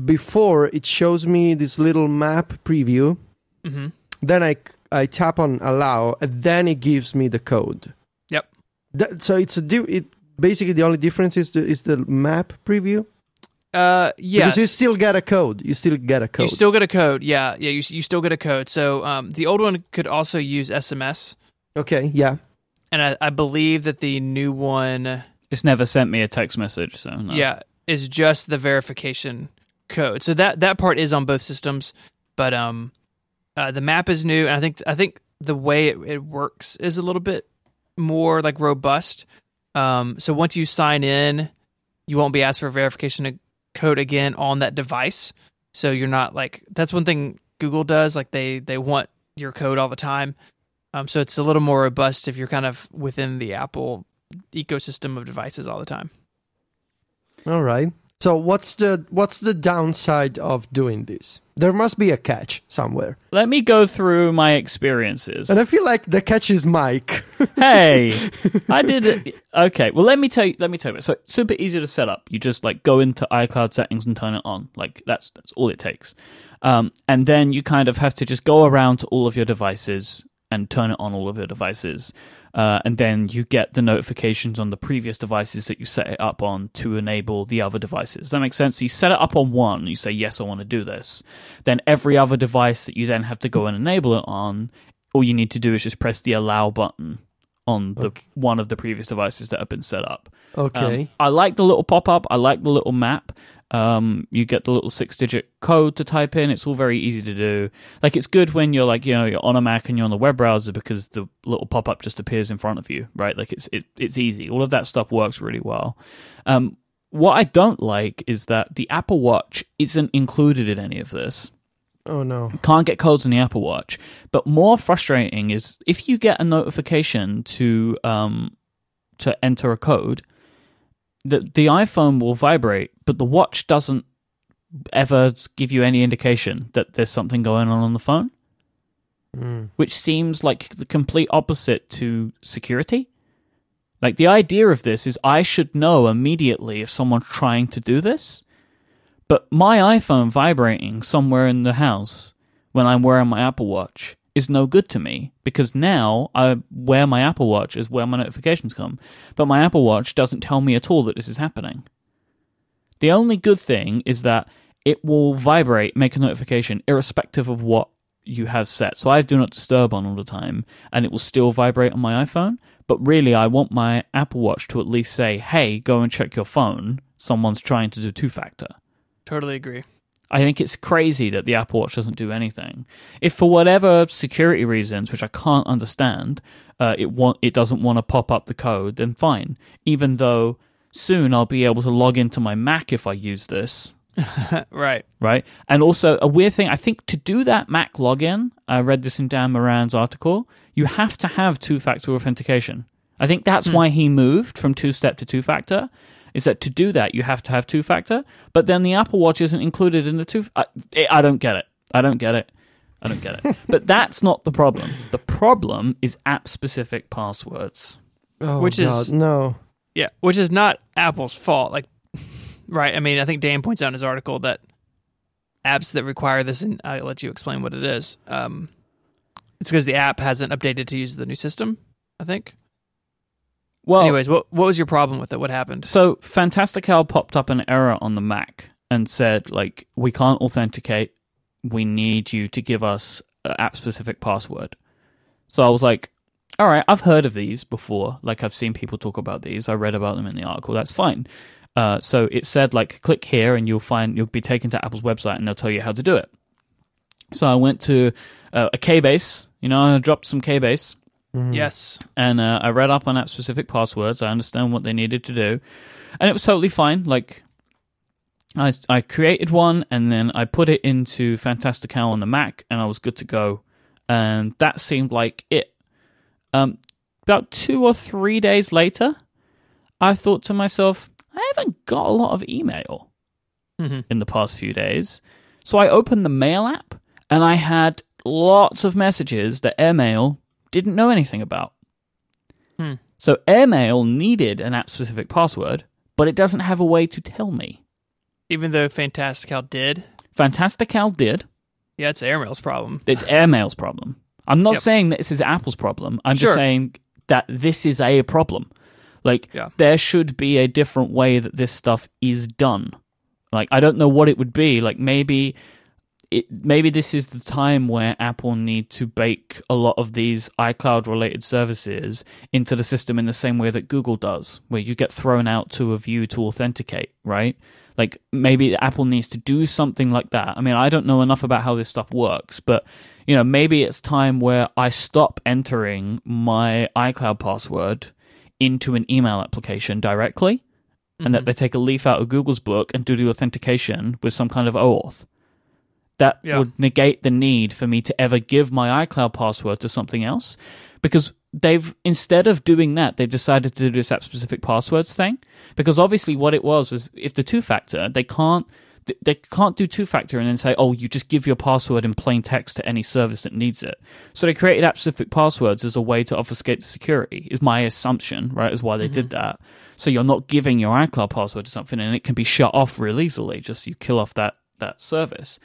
before it shows me this little map preview. Mm-hmm. Then I I tap on allow, and then it gives me the code. Yep. That, so it's a do it. Basically, the only difference is the is the map preview. Uh, yes. Because you still get a code. You still get a code. You still get a code. Yeah, yeah. You you still get a code. So um, the old one could also use SMS. Okay. Yeah. And I, I believe that the new one. It's never sent me a text message. So no. yeah, is just the verification code. So that that part is on both systems, but um, uh, the map is new, and I think I think the way it, it works is a little bit more like robust. Um, so once you sign in, you won't be asked for verification code again on that device. So you're not like that's one thing Google does. Like they they want your code all the time. Um, so it's a little more robust if you're kind of within the Apple ecosystem of devices all the time. All right. So what's the what's the downside of doing this? There must be a catch somewhere. Let me go through my experiences. And I feel like the catch is Myke. hey, I did it. Okay, well let me tell you. Let me tell you. So it's super easy to set up. You just like go into iCloud settings and turn it on. Like that's that's all it takes. Um, and then you kind of have to just go around to all of your devices and turn it on all of your devices. Uh, and then you get the notifications on the previous devices that you set it up on to enable the other devices. Does that make sense? So you set it up on one, you say, yes, I want to do this. Then every other device that you then have to go and enable it on, all you need to do is just press the allow button on the Okay. one of the previous devices that have been set up. Okay. Um, I like the little pop up. I like the little map. Um, you get the little six digit code to type in. It's all very easy to do. Like it's good when you're like you know you're on a Mac and you're on the web browser because the little pop up just appears in front of you, right? Like it's it, it's easy. All of that stuff works really well. Um, what I don't like is that the Apple Watch isn't included in any of this oh no. can't get codes on the Apple Watch. But more frustrating is if you get a notification to um to enter a code, the the iPhone will vibrate, but the watch doesn't ever give you any indication that there's something going on on the phone, Mm. which seems like the complete opposite to security. Like the idea of this is I should know immediately if someone's trying to do this. But my iPhone vibrating somewhere in the house when I'm wearing my Apple Watch is no good to me because now I wear my Apple Watch is where my notifications come. But my Apple Watch doesn't tell me at all that this is happening. The only good thing is that it will vibrate, make a notification, irrespective of what you have set. So I have Do Not Disturb on all the time, and it will still vibrate on my iPhone. But really, I want my Apple Watch to at least say, hey, go and check your phone. Someone's trying to do two factor. Totally agree. I think it's crazy that the Apple Watch doesn't do anything. If for whatever security reasons, which I can't understand, uh, it want it doesn't want to pop up the code, then fine. Even though soon I'll be able to log into my Mac if I use this, right. right? And also a weird thing, I think to do that Mac login, I read this in Dan Moran's article, you have to have two-factor authentication. I think that's why he moved from two-step to two-factor. Is that to do that you have to have two-factor, but then the Apple Watch isn't included in the two. I, I don't get it. I don't get it. I don't get it. but that's not the problem. The problem is app-specific passwords. Oh, Which God, is- no. Yeah, which is not Apple's fault. Like, right? I mean, I think Dan points out in his article that apps that require this, and I'll let you explain what it is. Um, it's because the app hasn't updated to use the new system. I think. Well, Anyways, what what was your problem with it? What happened? So Fantastical popped up an error on the Mac and said, like, we can't authenticate. We need you to give us an app specific password. So I was like, all right, I've heard of these before. Like, I've seen people talk about these. I read about them in the article. That's fine. Uh, so it said, like, click here and you'll find, you'll be taken to Apple's website and they'll tell you how to do it. So I went to uh, a you know, I dropped some Keybase Mhm. Yes. and uh, I read up on app specific passwords. I understand what they needed to do, and it was totally fine. Like, I I created one and then I put it into Fantastical on the Mac, and I was good to go. And that seemed like it. Um, about two or three days later, I thought to myself, I haven't got a lot of email hmm in the past few days. So I opened the mail app and I had lots of messages that Airmail didn't know anything about. Hmm. So Airmail needed an app specific password, but it doesn't have a way to tell me. Even though Fantastical did, Fantastical did. yeah, it's Airmail's problem. It's Airmail's problem. I'm not Yep. saying that this is Apple's problem. I'm Sure. just saying that this is a problem. Like Yeah. there should be a different way that this stuff is done. Like I don't know what it would be. Like maybe it maybe this is the time where Apple need to bake a lot of these iCloud related services into the system in the same way that Google does, where you get thrown out to a view to authenticate, right? Like maybe Apple needs to do something like that. I mean, I don't know enough about how this stuff works, but you know, maybe it's time where I stop entering my iCloud password into an email application directly and that mm-hmm. they take a leaf out of Google's book and do the authentication with some kind of OAuth. That Yeah. would negate the need for me to ever give my iCloud password to something else. Because they've instead of doing that, they've decided to do this app specific passwords thing because obviously what it was was if the two factor, they can't they can't do two factor and then say, oh, you just give your password in plain text to any service that needs it. So they created app specific passwords as a way to obfuscate the security, is my assumption, right? Is why they mm-hmm. did that. So you're not giving your iCloud password to something and it can be shut off real easily. Just you kill off that, that service.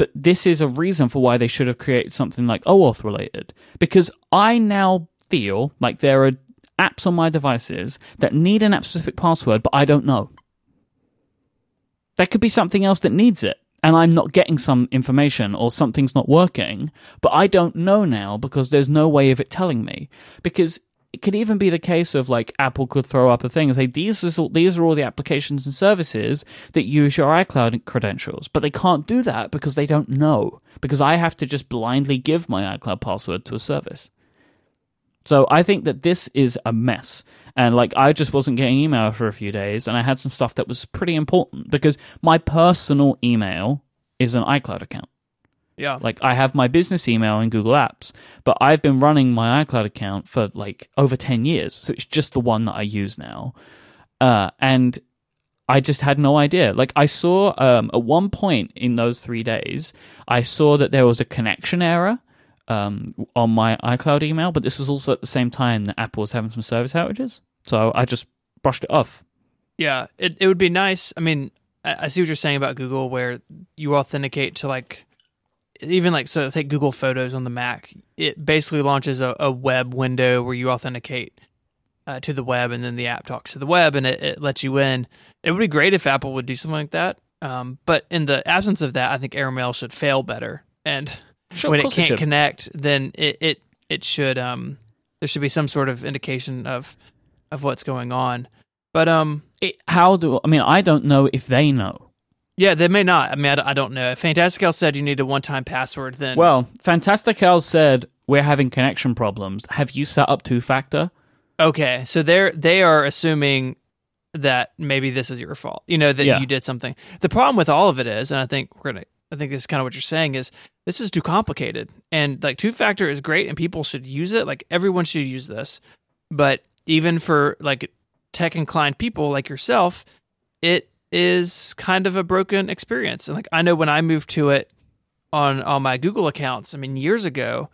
But this is a reason for why they should have created something like OAuth related. Because I now feel like there are apps on my devices that need an app specific password, but I don't know. There could be something else that needs it, and I'm not getting some information or something's not working, but I don't know now because there's no way of it telling me. Because it could even be the case of like Apple could throw up a thing and say these all, these are all the applications and services that use your iCloud credentials, but they can't do that because they don't know because I have to just blindly give my iCloud password to a service. So I think that this is a mess. And like I just wasn't getting email for a few days and I had some stuff that was pretty important because my personal email is an iCloud account. Yeah. Like I have my business email in Google Apps, but I've been running my iCloud account for like over 10 years. So it's just the one that I use now. Uh, and I just had no idea. Like I saw um, at one point in those three days, I saw that there was a connection error um, on my iCloud email, but this was also at the same time that Apple was having some service outages. So I just brushed it off. Yeah, it, it would be nice. I mean, I, I see what you're saying about Google, where you authenticate to like, even like, so take Google Photos on the Mac. It basically launches a, a web window where you authenticate uh, to the web and then the app talks to the web and it, it lets you in. It would be great if Apple would do something like that. Um, but in the absence of that, I think AirMail should fail better. And Sure, when it can't it connect, then it, it it should um there should be some sort of indication of of what's going on. But um, it, how do I mean? I don't know if they know. Yeah, they may not. I mean, I, I don't know. If Fantastical said you need a one-time password, then well, Fantastical said we're having connection problems. Have you set up two-factor? Okay, so they're they are assuming that maybe this is your fault. You know that yeah. you did something. The problem with all of it is, and I think we're gonna I think this is kind of what you're saying is this is too complicated. And like two factor is great and people should use it. Like everyone should use this. But even for like tech inclined people like yourself, it is kind of a broken experience. And like I know when I moved to it on on my Google accounts, I mean years ago,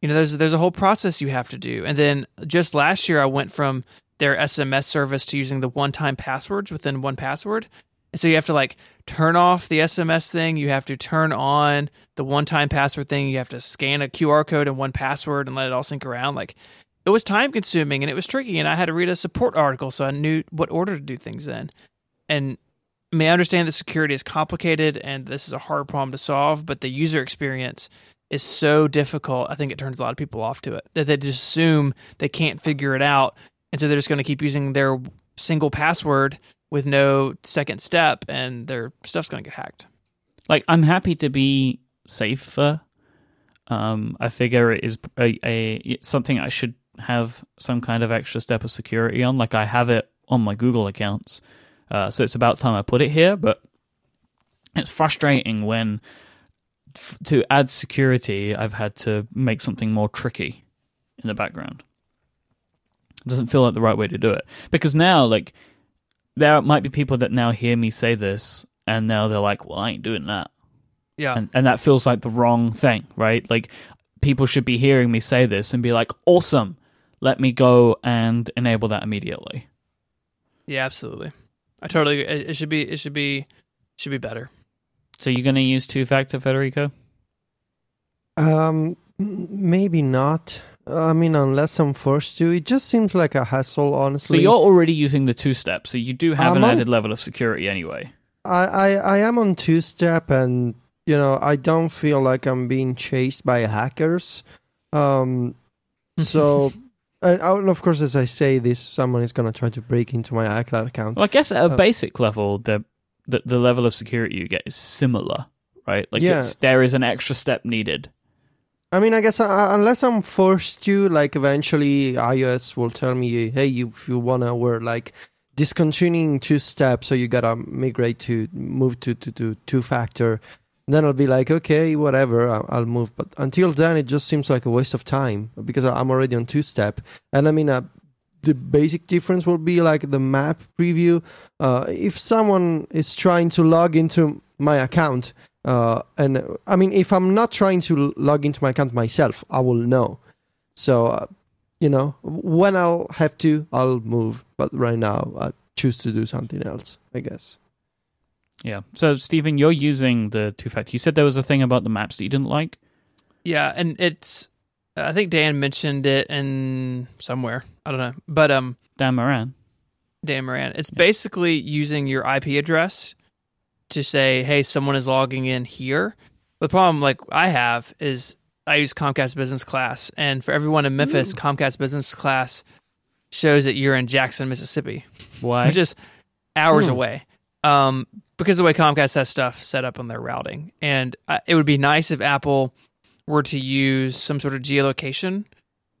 you know, there's there's a whole process you have to do. And then just last year I went from their SMS service to using the one time passwords within 1Password. And so you have to like turn off the SMS thing. You have to turn on the one time password thing. You have to scan a QR code and 1Password and let it all sync around. Like it was time consuming and it was tricky. And I had to read a support article so I knew what order to do things in. And I understand that security is complicated and this is a hard problem to solve, but the user experience is so difficult. I think it turns a lot of people off to it that they just assume they can't figure it out. And so they're just going to keep using their single password with no second step and their stuff's going to get hacked. Like I'm happy to be safer. Um, I figure it is a, a something I should have some kind of extra step of security on. Like I have it on my Google accounts, uh, so it's about time I put it here. But it's frustrating when f- to add security, I've had to make something more tricky in the background. It doesn't feel like the right way to do it because now, like there might be people that now hear me say this and now they're like, well, I ain't doing that. Yeah. And, and that feels like the wrong thing, right? Like people should be hearing me say this and be like, awesome. Let me go and enable that immediately. Yeah, absolutely. I totally it should be it should be should be better. So you're going to use two factor Federico? Um maybe not. I mean, unless I'm forced to, it just seems like a hassle, honestly. So you're already using the two step, so you do have I'm an on, added level of security anyway. I, I, I am on two step, and you know, I don't feel like I'm being chased by hackers. Um, so. And, and of course, as I say this, someone is going to try to break into my iCloud account. Well, I guess at a uh, basic level, the, the the level of security you get is similar, right? Like, yeah. there is an extra step needed. I mean, I guess uh, unless I'm forced to, like, eventually iOS will tell me, hey, if you wanna, we're like discontinuing two steps, so you gotta migrate to move to to, to two factor. Then I'll be like, okay, whatever, I'll, move. But until then, it just seems like a waste of time because I'm already on two step. And I mean, uh, the basic difference will be like the map preview. Uh, if someone is trying to log into my account, uh, and I mean, if I'm not trying to log into my account myself, I will know. So, uh, you know, when I'll have to, I'll move. But right now, I choose to do something else, I guess. Yeah. So, Stephen, you're using the two factor. You said there was a thing about the maps that you didn't like. Yeah, and it's. I think Dan mentioned it in somewhere. I don't know, but um, Dan Moran. Dan Moran. It's basically using your IP address to say, "Hey, someone is logging in here." The problem, like I have, is I use Comcast Business Class, and for everyone in Memphis, Comcast Business Class shows that you're in Jackson, Mississippi, Why? Just hours Hmm. away. Um, because the way Comcast has stuff set up on their routing, and uh, it would be nice if Apple were to use some sort of geolocation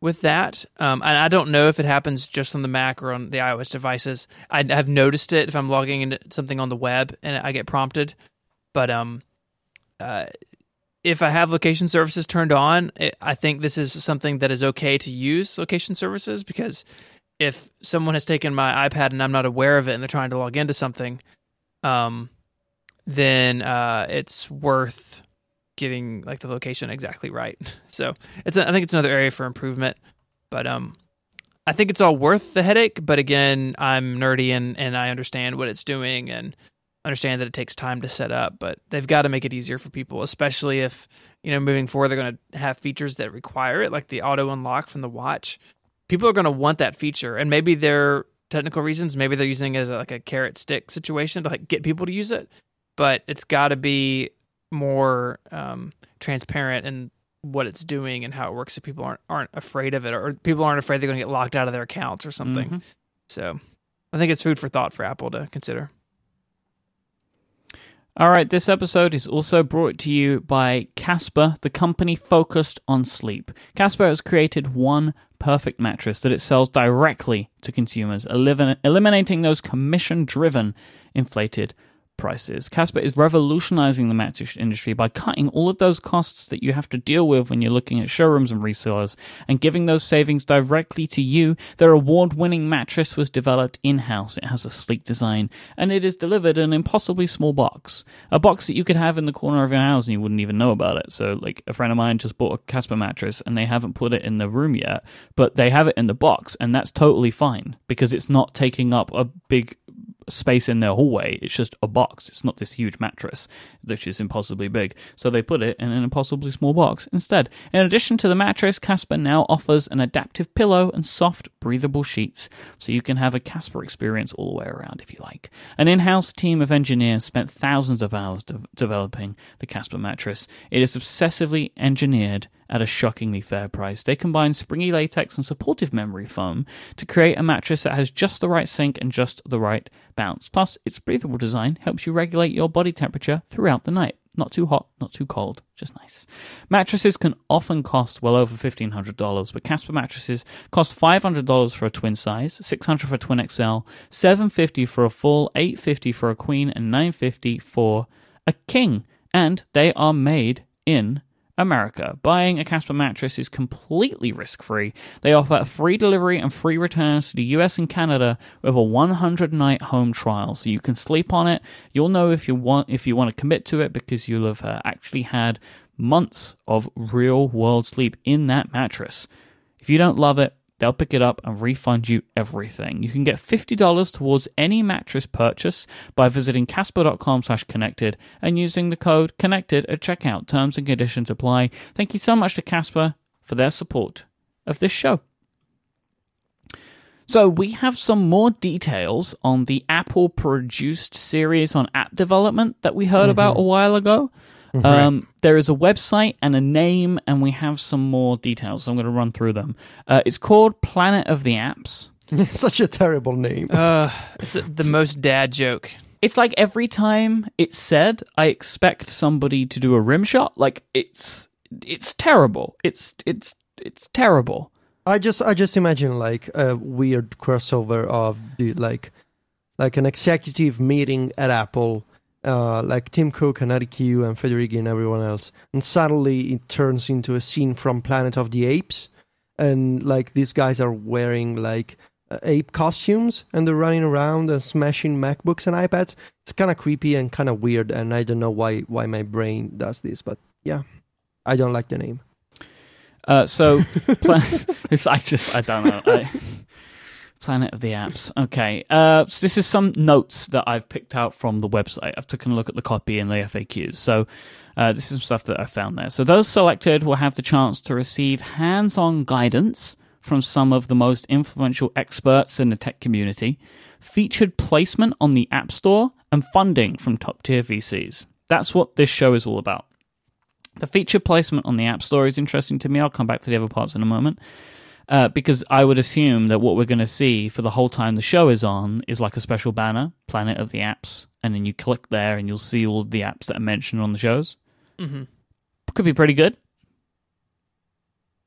with that. Um, and I don't know if it happens just on the Mac or on the iOS devices. I have noticed it if I'm logging into something on the web and I get prompted. But um, uh, if I have location services turned on, it, I think this is something that is okay to use location services because if someone has taken my iPad and I'm not aware of it and they're trying to log into something, um, then uh, it's worth getting like the location exactly right. So it's I think it's another area for improvement, but um, I think it's all worth the headache. But again, I'm nerdy and and I understand what it's doing and understand that it takes time to set up. But they've got to make it easier for people, especially if you know moving forward they're going to have features that require it, like the auto unlock from the watch. People are going to want that feature, and maybe they're technical reasons. Maybe they're using it as a, like a carrot stick situation to like get people to use it. But it's got to be more um, transparent in what it's doing and how it works, so people aren't aren't afraid of it, or people aren't afraid they're going to get locked out of their accounts or something. Mhm. So, I think it's food for thought for Apple to consider. All right, this episode is also brought to you by Casper, the company focused on sleep. Casper has created one perfect mattress that it sells directly to consumers, elimin- eliminating those commission driven inflated prices. Casper is revolutionizing the mattress industry by cutting all of those costs that you have to deal with when you're looking at showrooms and resellers and giving those savings directly to you. Their award winning mattress was developed in house. It has a sleek design and it is delivered in an impossibly small box. A box that you could have in the corner of your house and you wouldn't even know about it. So, like, a friend of mine just bought a Casper mattress and they haven't put it in the room yet, but they have it in the box and that's totally fine because it's not taking up a big space in their hallway. It's just a box. It's not this huge mattress, which is impossibly big. So they put it in an impossibly small box instead. In addition to the mattress, Casper now offers an adaptive pillow and soft, breathable sheets, so you can have a Casper experience all the way around if you like. An in-house team of engineers spent thousands of hours de- developing the Casper mattress. It is obsessively engineered at a shockingly fair price. They combine springy latex and supportive memory foam to create a mattress that has just the right sink and just the right bounce. Plus, its breathable design helps you regulate your body temperature throughout the night. Not too hot, not too cold, just nice. Mattresses can often cost well over $1,500, but Casper mattresses cost $500 for a twin size, $600 for a twin XL, $750 for a full, $850 for a queen, and $950 for a king. And they are made in America. Buying a Casper mattress is completely risk free. They offer a free delivery and free returns to the US and Canada with a 100 night home trial. So you can sleep on it. You'll know if you want if you want to commit to it because you'll have uh, actually had months of real world sleep in that mattress. If you don't love it, they'll pick it up and refund you everything. You can get $50 towards any mattress purchase by visiting casper.com slash connected and using the code connected at checkout. Terms and conditions apply. Thank you so much to Casper for their support of this show. So we have some more details on the Apple produced series on app development that we heard mm-hmm. about a while ago. Um, there is a website and a name, and we have some more details. So I'm going to run through them. Uh, it's called Planet of the Apps. Such a terrible name. Uh, it's the most dad joke. It's like every time it's said, I expect somebody to do a rim shot. Like it's it's terrible. It's it's it's terrible. I just I just imagine like a weird crossover of the like like an executive meeting at Apple uh, like Tim Cook and Cue and Federighi and everyone else. And suddenly it turns into a scene from Planet of the Apes. And like these guys are wearing like uh, ape costumes and they're running around and smashing MacBooks and iPads. It's kind of creepy and kind of weird. And I don't know why, why my brain does this, but yeah, I don't like the name. Uh, so, it's, I just, I don't know. I, Planet of the Apps. Okay. Uh, so this is some notes that I've picked out from the website. I've taken a look at the copy and the FAQs. So uh, this is some stuff that I found there. So those selected will have the chance to receive hands-on guidance from some of the most influential experts in the tech community, featured placement on the App Store, and funding from top-tier VCs. That's what this show is all about. The feature placement on the App Store is interesting to me. I'll come back to the other parts in a moment uh, because I would assume that what we're going to see for the whole time the show is on is like a special banner, Planet of the Apps, and then you click there and you'll see all the apps that are mentioned on the shows. Mm-hmm. Could be pretty good,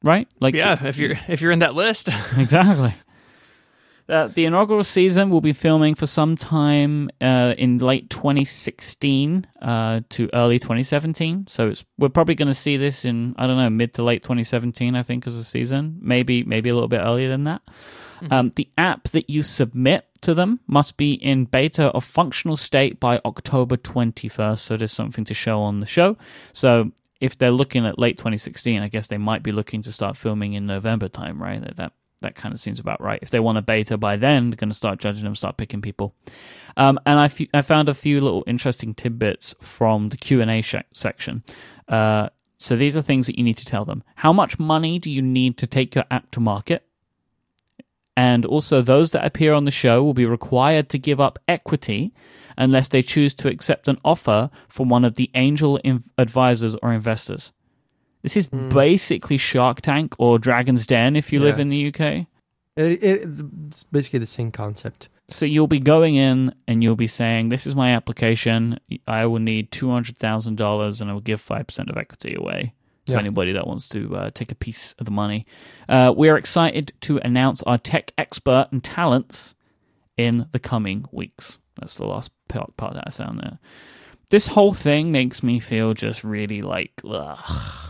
right? Like, yeah, if you're if you're in that list, exactly. Uh, the inaugural season will be filming for some time uh, in late 2016 uh, to early 2017. So it's, we're probably going to see this in I don't know mid to late 2017. I think as a season, maybe maybe a little bit earlier than that. Mm-hmm. Um, the app that you submit to them must be in beta or functional state by October 21st. So there's something to show on the show. So if they're looking at late 2016, I guess they might be looking to start filming in November time, right? That that kind of seems about right. If they want a beta by then, they're going to start judging them, start picking people. Um, and I, f- I found a few little interesting tidbits from the Q and A sh- section. Uh, so these are things that you need to tell them. How much money do you need to take your app to market? And also, those that appear on the show will be required to give up equity unless they choose to accept an offer from one of the angel advisors or investors. This is mm. basically Shark Tank or Dragon's Den if you yeah. live in the UK. It, it, it's basically the same concept. So you'll be going in and you'll be saying, "This is my application. I will need two hundred thousand dollars, and I will give five percent of equity away to yeah. anybody that wants to uh, take a piece of the money." Uh, we are excited to announce our tech expert and talents in the coming weeks. That's the last part, part that I found there. This whole thing makes me feel just really like, ugh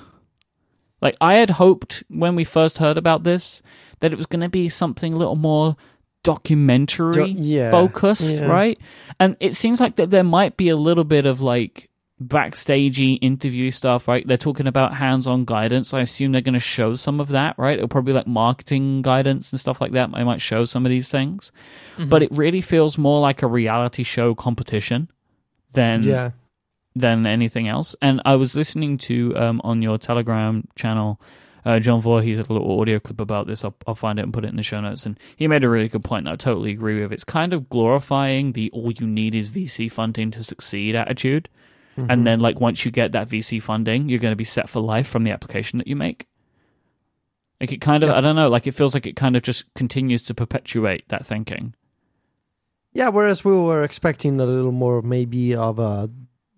like I had hoped when we first heard about this that it was going to be something a little more documentary yeah, focused, yeah. right? And it seems like that there might be a little bit of like backstagey interview stuff, right? They're talking about hands-on guidance. I assume they're going to show some of that, right? It'll probably like marketing guidance and stuff like that. They might show some of these things, mm-hmm. but it really feels more like a reality show competition than yeah than anything else. And I was listening to um, on your Telegram channel, uh, John Voorhees had a little audio clip about this. I'll, I'll, find it and put it in the show notes. And he made a really good point that I totally agree with. It's kind of glorifying the all you need is VC funding to succeed attitude. Mm-hmm. And then, like, once you get that VC funding, you're going to be set for life from the application that you make. Like, it kind of, yeah. I don't know, like, it feels like it kind of just continues to perpetuate that thinking. Yeah, whereas we were expecting a little more, maybe, of a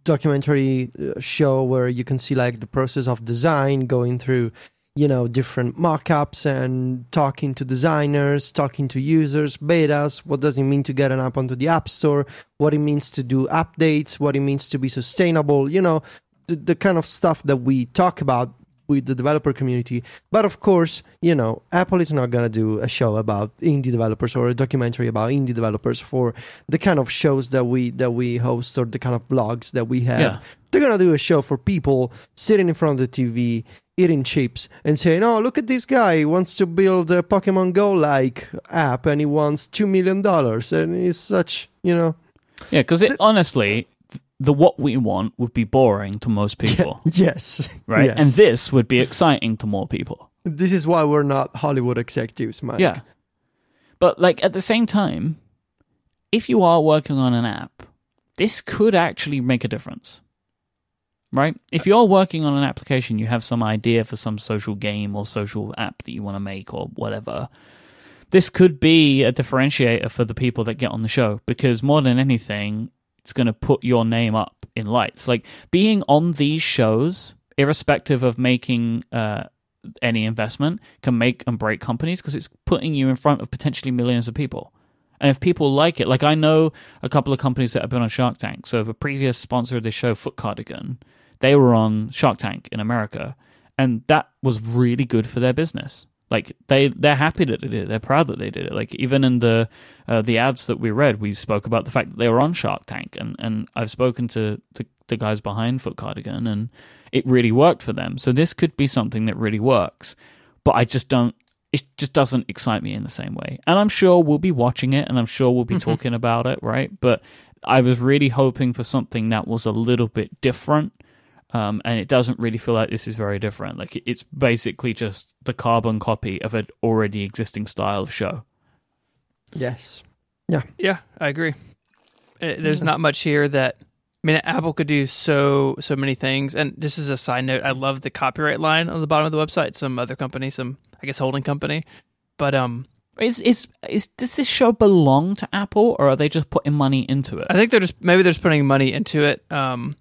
documentary uh, show where you can see like the process of design going through you know different mock-ups and talking to designers talking to users betas what does it mean to get an app onto the app store what it means to do updates what it means to be sustainable you know the, the kind of stuff that we talk about with the developer community. But of course, you know, Apple is not going to do a show about indie developers or a documentary about indie developers for the kind of shows that we that we host or the kind of blogs that we have. Yeah. They're going to do a show for people sitting in front of the TV eating chips and saying, "Oh, look at this guy! He wants to build a Pokemon Go like app, and he wants two million dollars, and he's such, you know." Yeah, because honestly, the what we want would be boring to most people. yes. Right? Yes. And this would be exciting to more people. This is why we're not Hollywood executives, Myke. Yeah. But like at the same time, if you are working on an app, this could actually make a difference. Right? If uh, you're working on an application, you have some idea for some social game or social app that you want to make or whatever. This could be a differentiator for the people that get on the show because more than anything, it's going to put your name up in lights. Like being on these shows, irrespective of making uh, any investment, can make and break companies because it's putting you in front of potentially millions of people. And if people like it, like I know a couple of companies that have been on Shark Tank. So the previous sponsor of this show, Foot Cardigan, they were on Shark Tank in America, and that was really good for their business. Like they they're happy that they did it. They're proud that they did it. Like even in the uh, the ads that we read, we spoke about the fact that they were on Shark Tank, and and I've spoken to the, the guys behind Foot Cardigan, and it really worked for them. So this could be something that really works, but I just don't. It just doesn't excite me in the same way. And I'm sure we'll be watching it, and I'm sure we'll be talking about it, right? But I was really hoping for something that was a little bit different. Um, and it doesn't really feel like this is very different. Like it's basically just the carbon copy of an already existing style of show. Yes. Yeah, Yeah, I agree. Uh, There's not much here that I mean Apple could do so so many things. And just as a side note, I love the copyright line on the bottom of the website. Some other company, some I guess holding company, but um, Is is is does this show belong to Apple, or are they just putting money into it? I think they're just maybe they're just putting money into it. Um,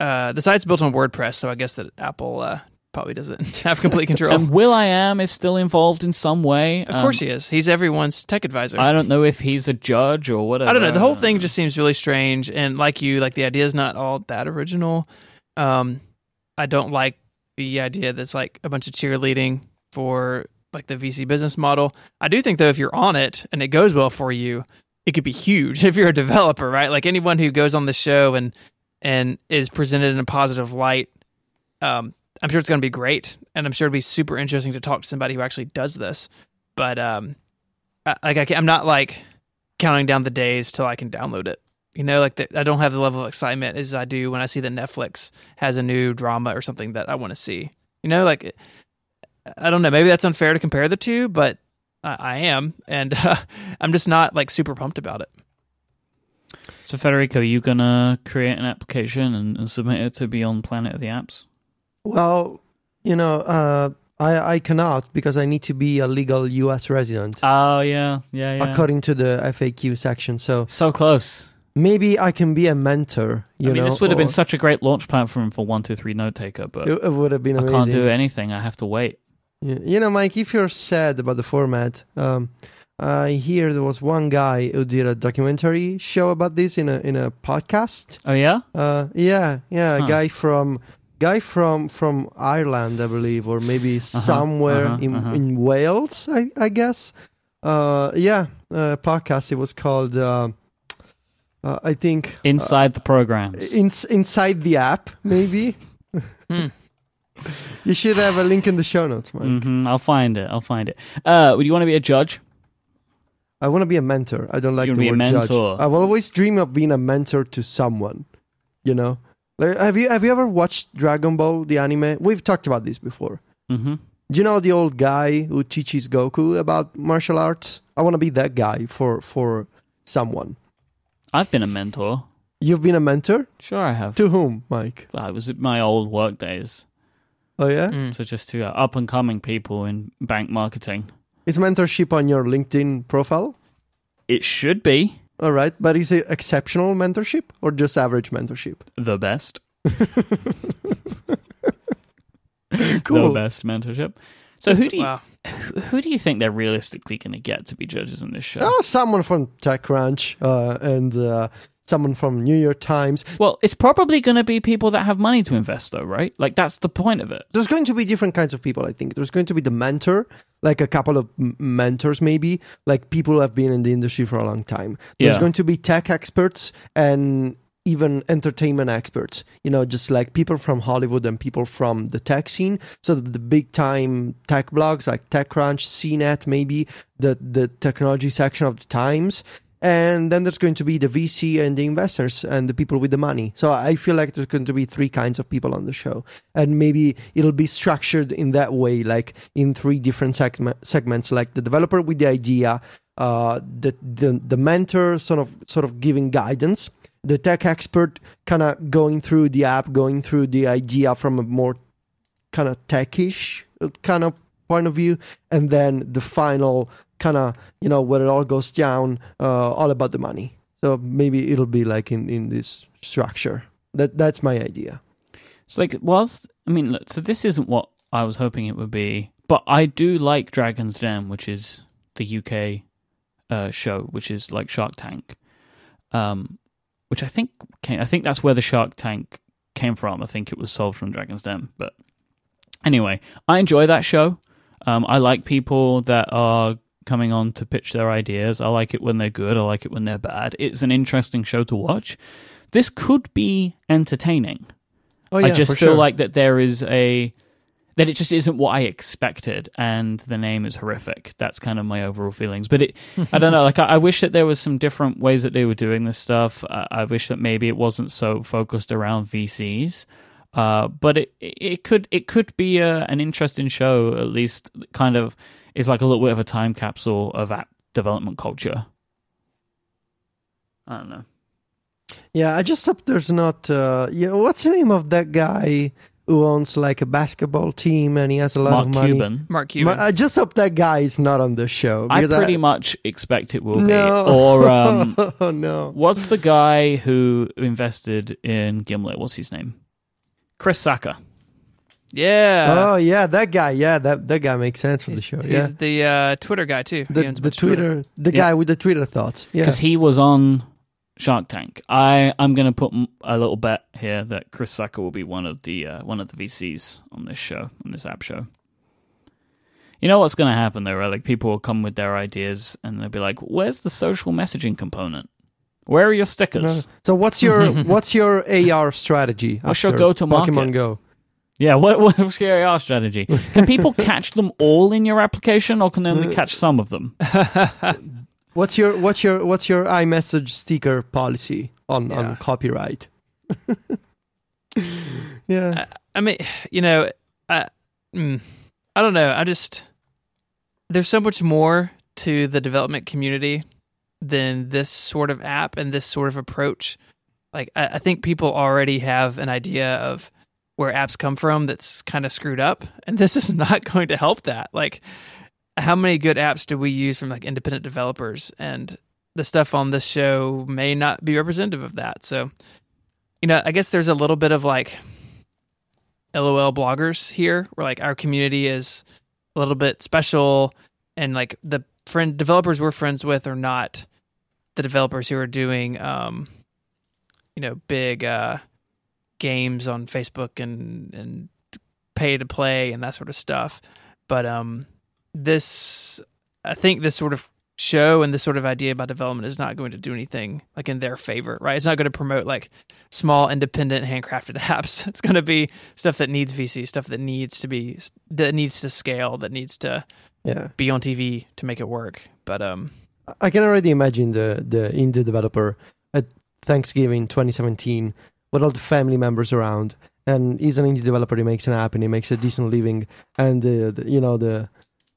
uh, the site's built on WordPress, so I guess that Apple uh, probably doesn't have complete control. And will.i.am is still involved in some way. of course, he is. He's everyone's tech advisor. I don't know if he's a judge or whatever. I don't know. The whole thing just seems really strange, and like you, like the idea is not all that original. Um, I don't like the idea that's like a bunch of cheerleading for like the VC business model. I do think though, if you're on it and it goes well for you, it could be huge if you're a developer, right? Like anyone who goes on the show and and is presented in a positive light, um, I'm sure it's going to be great, and I'm sure it'd be super interesting to talk to somebody who actually does this. But um, I, like I I'm not like counting down the days till I can download it. You know, like the, I don't have the level of excitement as I do when I see that Netflix has a new drama or something that I want to see. You know, like I don't know, maybe that's unfair to compare the two, but I, I am, and uh, I'm just not like super pumped about it. So Federico, are you gonna create an application and, and submit it to be on Planet of the Apps? Well, you know, uh, I I cannot because I need to be a legal U.S. resident Oh yeah, yeah, yeah. according to the FAQ section. So so close. maybe I can be a mentor. You I mean, know, this would have been such a great launch platform for one two three note taker, but It, it would have been I can't do anything. I have to wait. Yeah. You know, Myke, if you're sad about the format, um, I hear there was one guy who did a documentary show about this in a in a podcast. Oh yeah, Uh, yeah, yeah, a guy from guy from from Ireland, I believe, or maybe somewhere uh-huh, in uh-huh. in Wales, I, I guess. Uh, yeah, uh, podcast. It was called. Uh, uh, I think inside the uh, programs. in, inside the app, maybe. Hmm. You should have a link in the show notes, Myke. hmm I'll find it. I'll find it. Uh, would you want to be a judge? I want to be a mentor. I don't like You the wanna a word judge. I've always dreamed of being a mentor to someone. You know, like, have you have you ever watched Dragon Ball the anime? We've talked about this before. hmm Do you know the old guy who teaches Goku about martial arts? I want to be that guy for for someone. I've been a mentor. You've been a mentor Sure, I have. to whom, Myke? I was my old work days. Oh yeah, Mm. So just to uh, up and coming people in bank marketing. Is mentorship on your LinkedIn profile? It should be All right, but is it exceptional mentorship or just average mentorship? the best. Cool. The best mentorship. So who do you Wow. who, who do you think they're realistically going to get to be judges in this show? Oh, someone from TechCrunch uh, and uh, someone from New York Times. Well, it's probably going to be people that have money to invest, though, right? Like that's the point of it. There's going to be different kinds of people. I think there's going to be the mentor, like a couple of m- mentors, maybe like people who have been in the industry for a long time. There's Yeah. going to be tech experts and even entertainment experts. You know, just like people from Hollywood and people from the tech scene. So the, big time tech blogs like TechCrunch, CNET, maybe the the technology section of the Times. And then there's going to be the VC and the investors and the people with the money. So I feel like there's going to be three kinds of people on the show. And maybe it'll be structured in that way, like in three different segme- segments, like the developer with the idea, uh, the, the, the mentor sort of, sort of giving guidance, the tech expert kind of going through the app, going through the idea from a more kind of techish uh, kind of point of view, and then the final kind of you know where it all goes down, uh, all about the money. So maybe it'll be like in in this structure. That that's my idea. It's like whilst I mean, look, so this isn't what I was hoping it would be, but I do like Dragon's Den, which is the UK uh, show, which is like Shark Tank, um, which I think came, I think that's where the Shark Tank came from. I think it was sold from Dragon's Den. But anyway, I enjoy that show. Um, I like people that are coming on to pitch their ideas. I like it when they're good. I like it when they're bad. It's an interesting show to watch. This could be entertaining. Oh, yeah, I just feel sure. like that there is a that it just isn't what I expected, and the name is horrific. That's kind of my overall feelings. But it, I don't know. Like I, I wish that there was some different ways that they were doing this stuff. I, I wish that maybe it wasn't so focused around VCs. Uh, but it it could it could be a, an interesting show. At least, kind of is like a little bit of a time capsule of app development culture. I don't know. Yeah, I just hope there's not. Uh, you know, what's the name of that guy who owns like a basketball team and he has a lot Mark of money? Mark Cuban. Mark Cuban. I just hope that guy is not on the show. I because pretty much expect it will no. be. Or um, oh no. What's the guy who invested in Gimlet? What's his name? Chris Sacca. Yeah. oh yeah, that guy. Yeah, that that guy makes sense for the he's, show. he's Yeah, the uh, Twitter guy too. The the Twitter. Twitter, the Yeah. guy with the Twitter thoughts. Yeah, Because he was on Shark Tank. I I'm going to put a little bet here that Chris Sacca will be one of the uh, one of the VCs on this show, on this app show. You know what's going to happen though, right? Like people will come with their ideas and they'll be like, "Where's the social messaging component? Where are your No. stickers?" So what's your what's your AR strategy? What's your go-to-market? Pokemon Go? Yeah, what what's your AR strategy? Can people catch them all in your application, or can they only catch some of them? What's your what's your what's your iMessage sticker policy on Yeah. on copyright? yeah, I mean, you know, I, mm, I don't know. I just there's so much more to the development community than this sort of app and this sort of approach. Like, I, I think people already have an idea of where apps come from that's kind of screwed up, and this is not going to help that. Like, how many good apps do we use from like independent developers? And the stuff on this show may not be representative of that. So, you know, I guess there's a little bit of like LOL bloggers here, where like our community is a little bit special, and like the friend developers we're friends with are not the developers who are doing, um, you know, big uh, games on Facebook and and pay to play and that sort of stuff. But um, this, I think, this sort of show and this sort of idea about development is not going to do anything like in their favor, right? It's not going to promote like small, independent, handcrafted apps. It's going to be stuff that needs VC, stuff that needs to be that needs to scale, that needs to yeah. be on TV to make it work. But um, I can already imagine the the indie developer at Thanksgiving 2017 with all the family members around, and he's an indie developer. He makes an app and he makes a decent living, and the, the you know the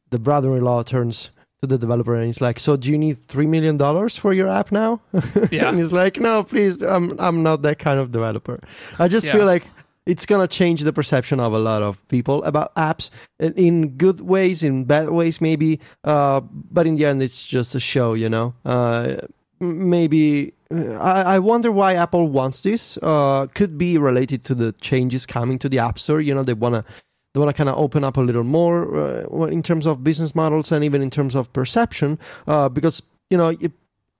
the brother-in-law turns to the developer and he's like, "So do you need three million dollars for your app now?" Yeah. and he's like, "No, please, I'm I'm not that kind of developer. I just Yeah. feel like." It's gonna change the perception of a lot of people about apps in- in good ways, in bad ways, maybe. Uh, but in the end, it's just a show, you know. Uh, maybe uh, I, I wonder why Apple wants this. Uh, could be related to the changes coming to the App Store. You know, they wanna they wanna kind of open up a little more uh, in terms of business models and even in terms of perception. Uh, because you know, it,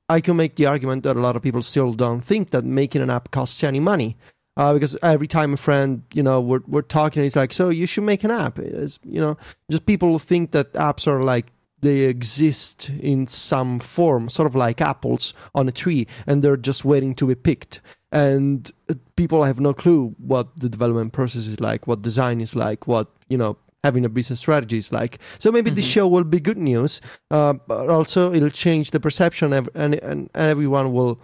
I can make the argument that a lot of people still don't think that making an app costs any money. Uh, because every time a friend, you know, we're, we're talking, he's like, so you should make an app. It's, you know, just people think that apps are like they exist in some form, sort of like apples on a tree, and they're just waiting to be picked. And uh, people have no clue what the development process is like, what design is like, what you know having a business strategy is like. So maybe this Mhm. show will be good news, uh, but also it'll change the perception, of, and, and and everyone will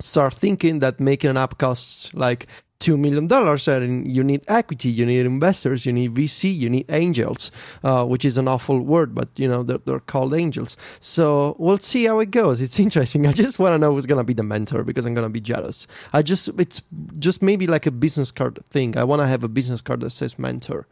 start thinking that making an app costs like two million dollars and you need equity you need investors you need vc you need angels uh, which is an awful word but you know they're, they're called angels so we'll see how it goes it's interesting i just want to know who's gonna be the mentor because i'm gonna be jealous i just it's just maybe like a business card thing i want to have a business card that says mentor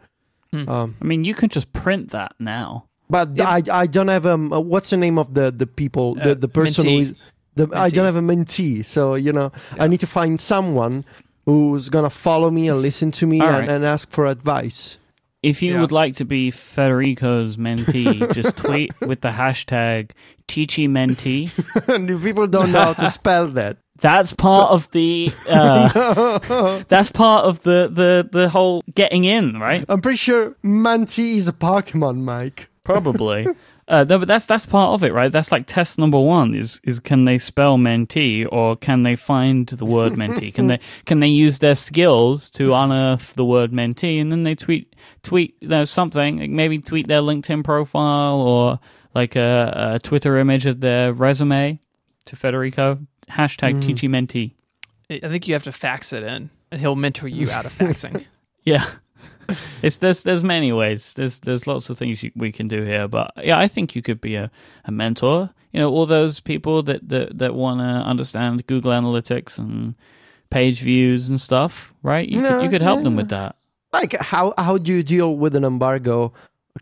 Hmm. um, I mean, you can just print that now. but Yeah. I, I don't have um what's the name of the the people the, Uh, the person who mentee. is the, I don't have a mentee so you know Yeah. I need to find someone who's gonna follow me and listen to me and, right. and ask for advice If you Yeah. would like to be Federico's mentee, just tweet with the hashtag TicciMentee. and if people don't know how to spell that, That's part of the. Uh, that's part of the, the the whole getting in, right? I'm pretty sure Manti is a Pokemon, Myke. Probably. Uh, no, but that's that's part of it, right? That's like test number one: is is can they spell mentee or can they find the word mentee? Can they can they use their skills to unearth the word mentee, and then they tweet tweet you know, something, like maybe tweet their LinkedIn profile or like a, a Twitter image of their resume to Federico. Hashtag TicciMentee. I think you have to fax it in, and he'll mentor you out of faxing. Yeah. It's there's there's many ways. There's there's lots of things you, we can do here, but yeah, I think you could be a, a mentor. You know, all those people that that, that want to understand Google Analytics and page views and stuff, right? You No, could you could help them with that. Like, how how do you deal with an embargo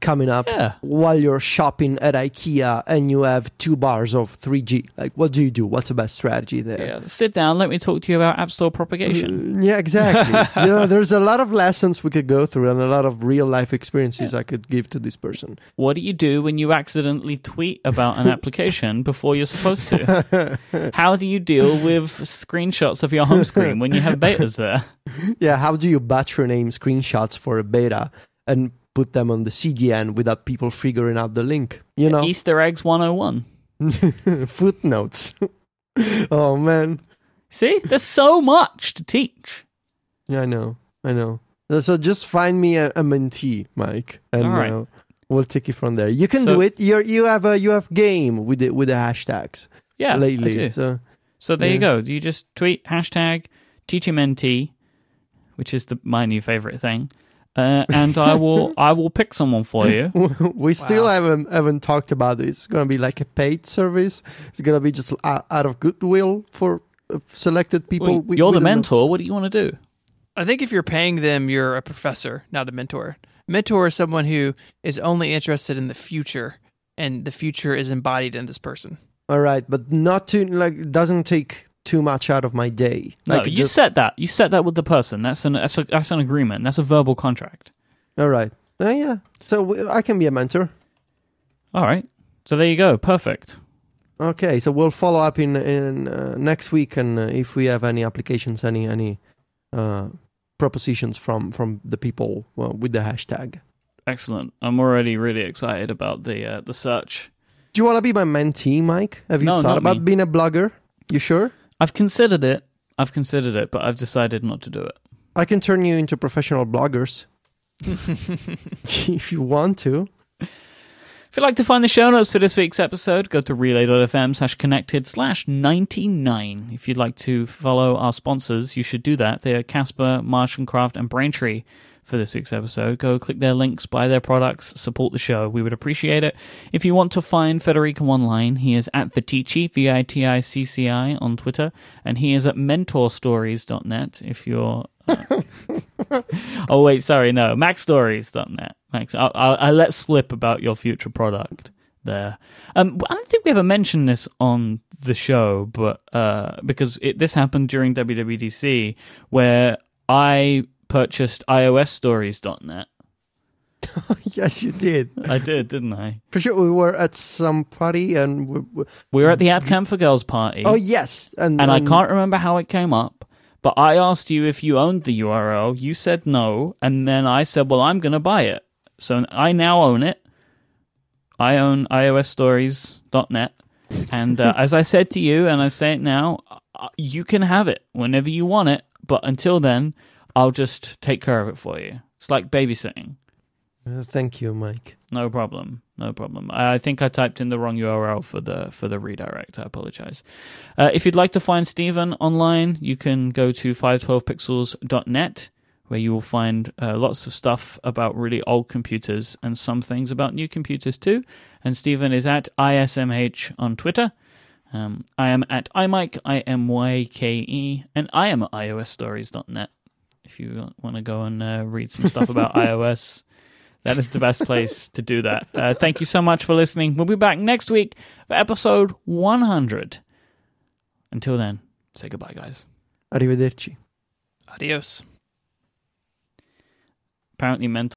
coming up Yeah. while you're shopping at IKEA and you have two bars of 3G? Like, what do you do? What's the best strategy there? Yeah, sit down. Let me talk to you about App Store propagation. Uh, Yeah, exactly. you know, there's a lot of lessons we could go through and a lot of real life experiences I could give to this person. What do you do when you accidentally tweet about an application before you're supposed to? How do you deal with screenshots of your home screen when you have betas there? Yeah, how do you butcher name screenshots for a beta and put them on the CDN without people figuring out the link? You know, Easter eggs 101. footnotes. oh man, See, there's so much to teach. yeah, I know, I know. So just find me a, a mentee, Myke, and right. uh, we'll take it from there. You can So- do it. You you have a you have game with the with the hashtags Yeah, lately. So So there Yeah. you go. You just tweet hashtag TeachMNT, which is the, my new favorite thing, uh, and I will I will pick someone for you. we still Wow. haven't haven't talked about it. It's gonna be like a paid service. It's gonna be just out, out of goodwill for uh, selected people. Well, We- you're we the don't know. mentor. What do you want to do? I think if you're paying them, you're a professor, not a mentor. Mentor is someone who is only interested in the future, and the future is embodied in this person. All right, but not to like doesn't take too much out of my day. No, Like, you just- set that. You set that with the person. That's an that's, a, that's an agreement. That's a verbal contract. All right. Uh, yeah. So w- I can be a mentor. All right. So there you go. Perfect. Okay. So we'll follow up in in uh, next week, and uh, if we have any applications, any any uh, propositions from from the people well, with the hashtag. Excellent. I'm already really excited about the uh, the search. Do you want to be my mentee, Myke? Have you No, thought about me. being a blogger? You sure? I've considered it. I've considered it, but I've decided not to do it. I can turn you into professional bloggers if you want to. If you'd like to find the show notes for this week's episode, go to relay.fm slash connected slash 99. If you'd like to follow our sponsors, you should do that. They are Casper, MartianCraft, and Braintree for this week's episode. Go click their links, buy their products, support the show. We would appreciate it. If you want to find Federico online, he is at Viticci, V-I-T-I-C-C-I on Twitter, and he is at mentorstories.net if you're oh wait, sorry, no, MacStories.net. Max, I, I, I let slip about your future product there. Um, I don't think we ever mentioned this on the show, but uh, because it, this happened during WWDC, where I purchased iOSStories.net. yes, you did. I did, didn't I? For sure, we were at some party, and we, we- We were at the App Camp for Girls party, oh yes, and and I um, can't remember how it came up. But I asked you if you owned the URL. You said no, and then I said, "Well, I'm going to buy it." So I now own it. I own iOSStories.net, and uh, as I said to you, and I say it now, uh, you can have it whenever you want it. But until then, I'll just take care of it for you. It's like babysitting. Uh, thank you, Myke. No problem. No problem. I think I typed in the wrong URL for the for the redirect. I apologize. Uh, if you'd like to find Stephen online, you can go to 512pixels.net where you will find uh, lots of stuff about really old computers and some things about new computers too. And Stephen is at ISMH on Twitter. Um, I am at iMyke, I M Y K E, and I am at iOSstories.net. If you want to go and uh, read some stuff about iOS, that is the best place to do that. Uh, thank you so much for listening. We'll be back next week for episode 100. Until then, say goodbye, guys. Arrivederci. Adios. Apparently, mental.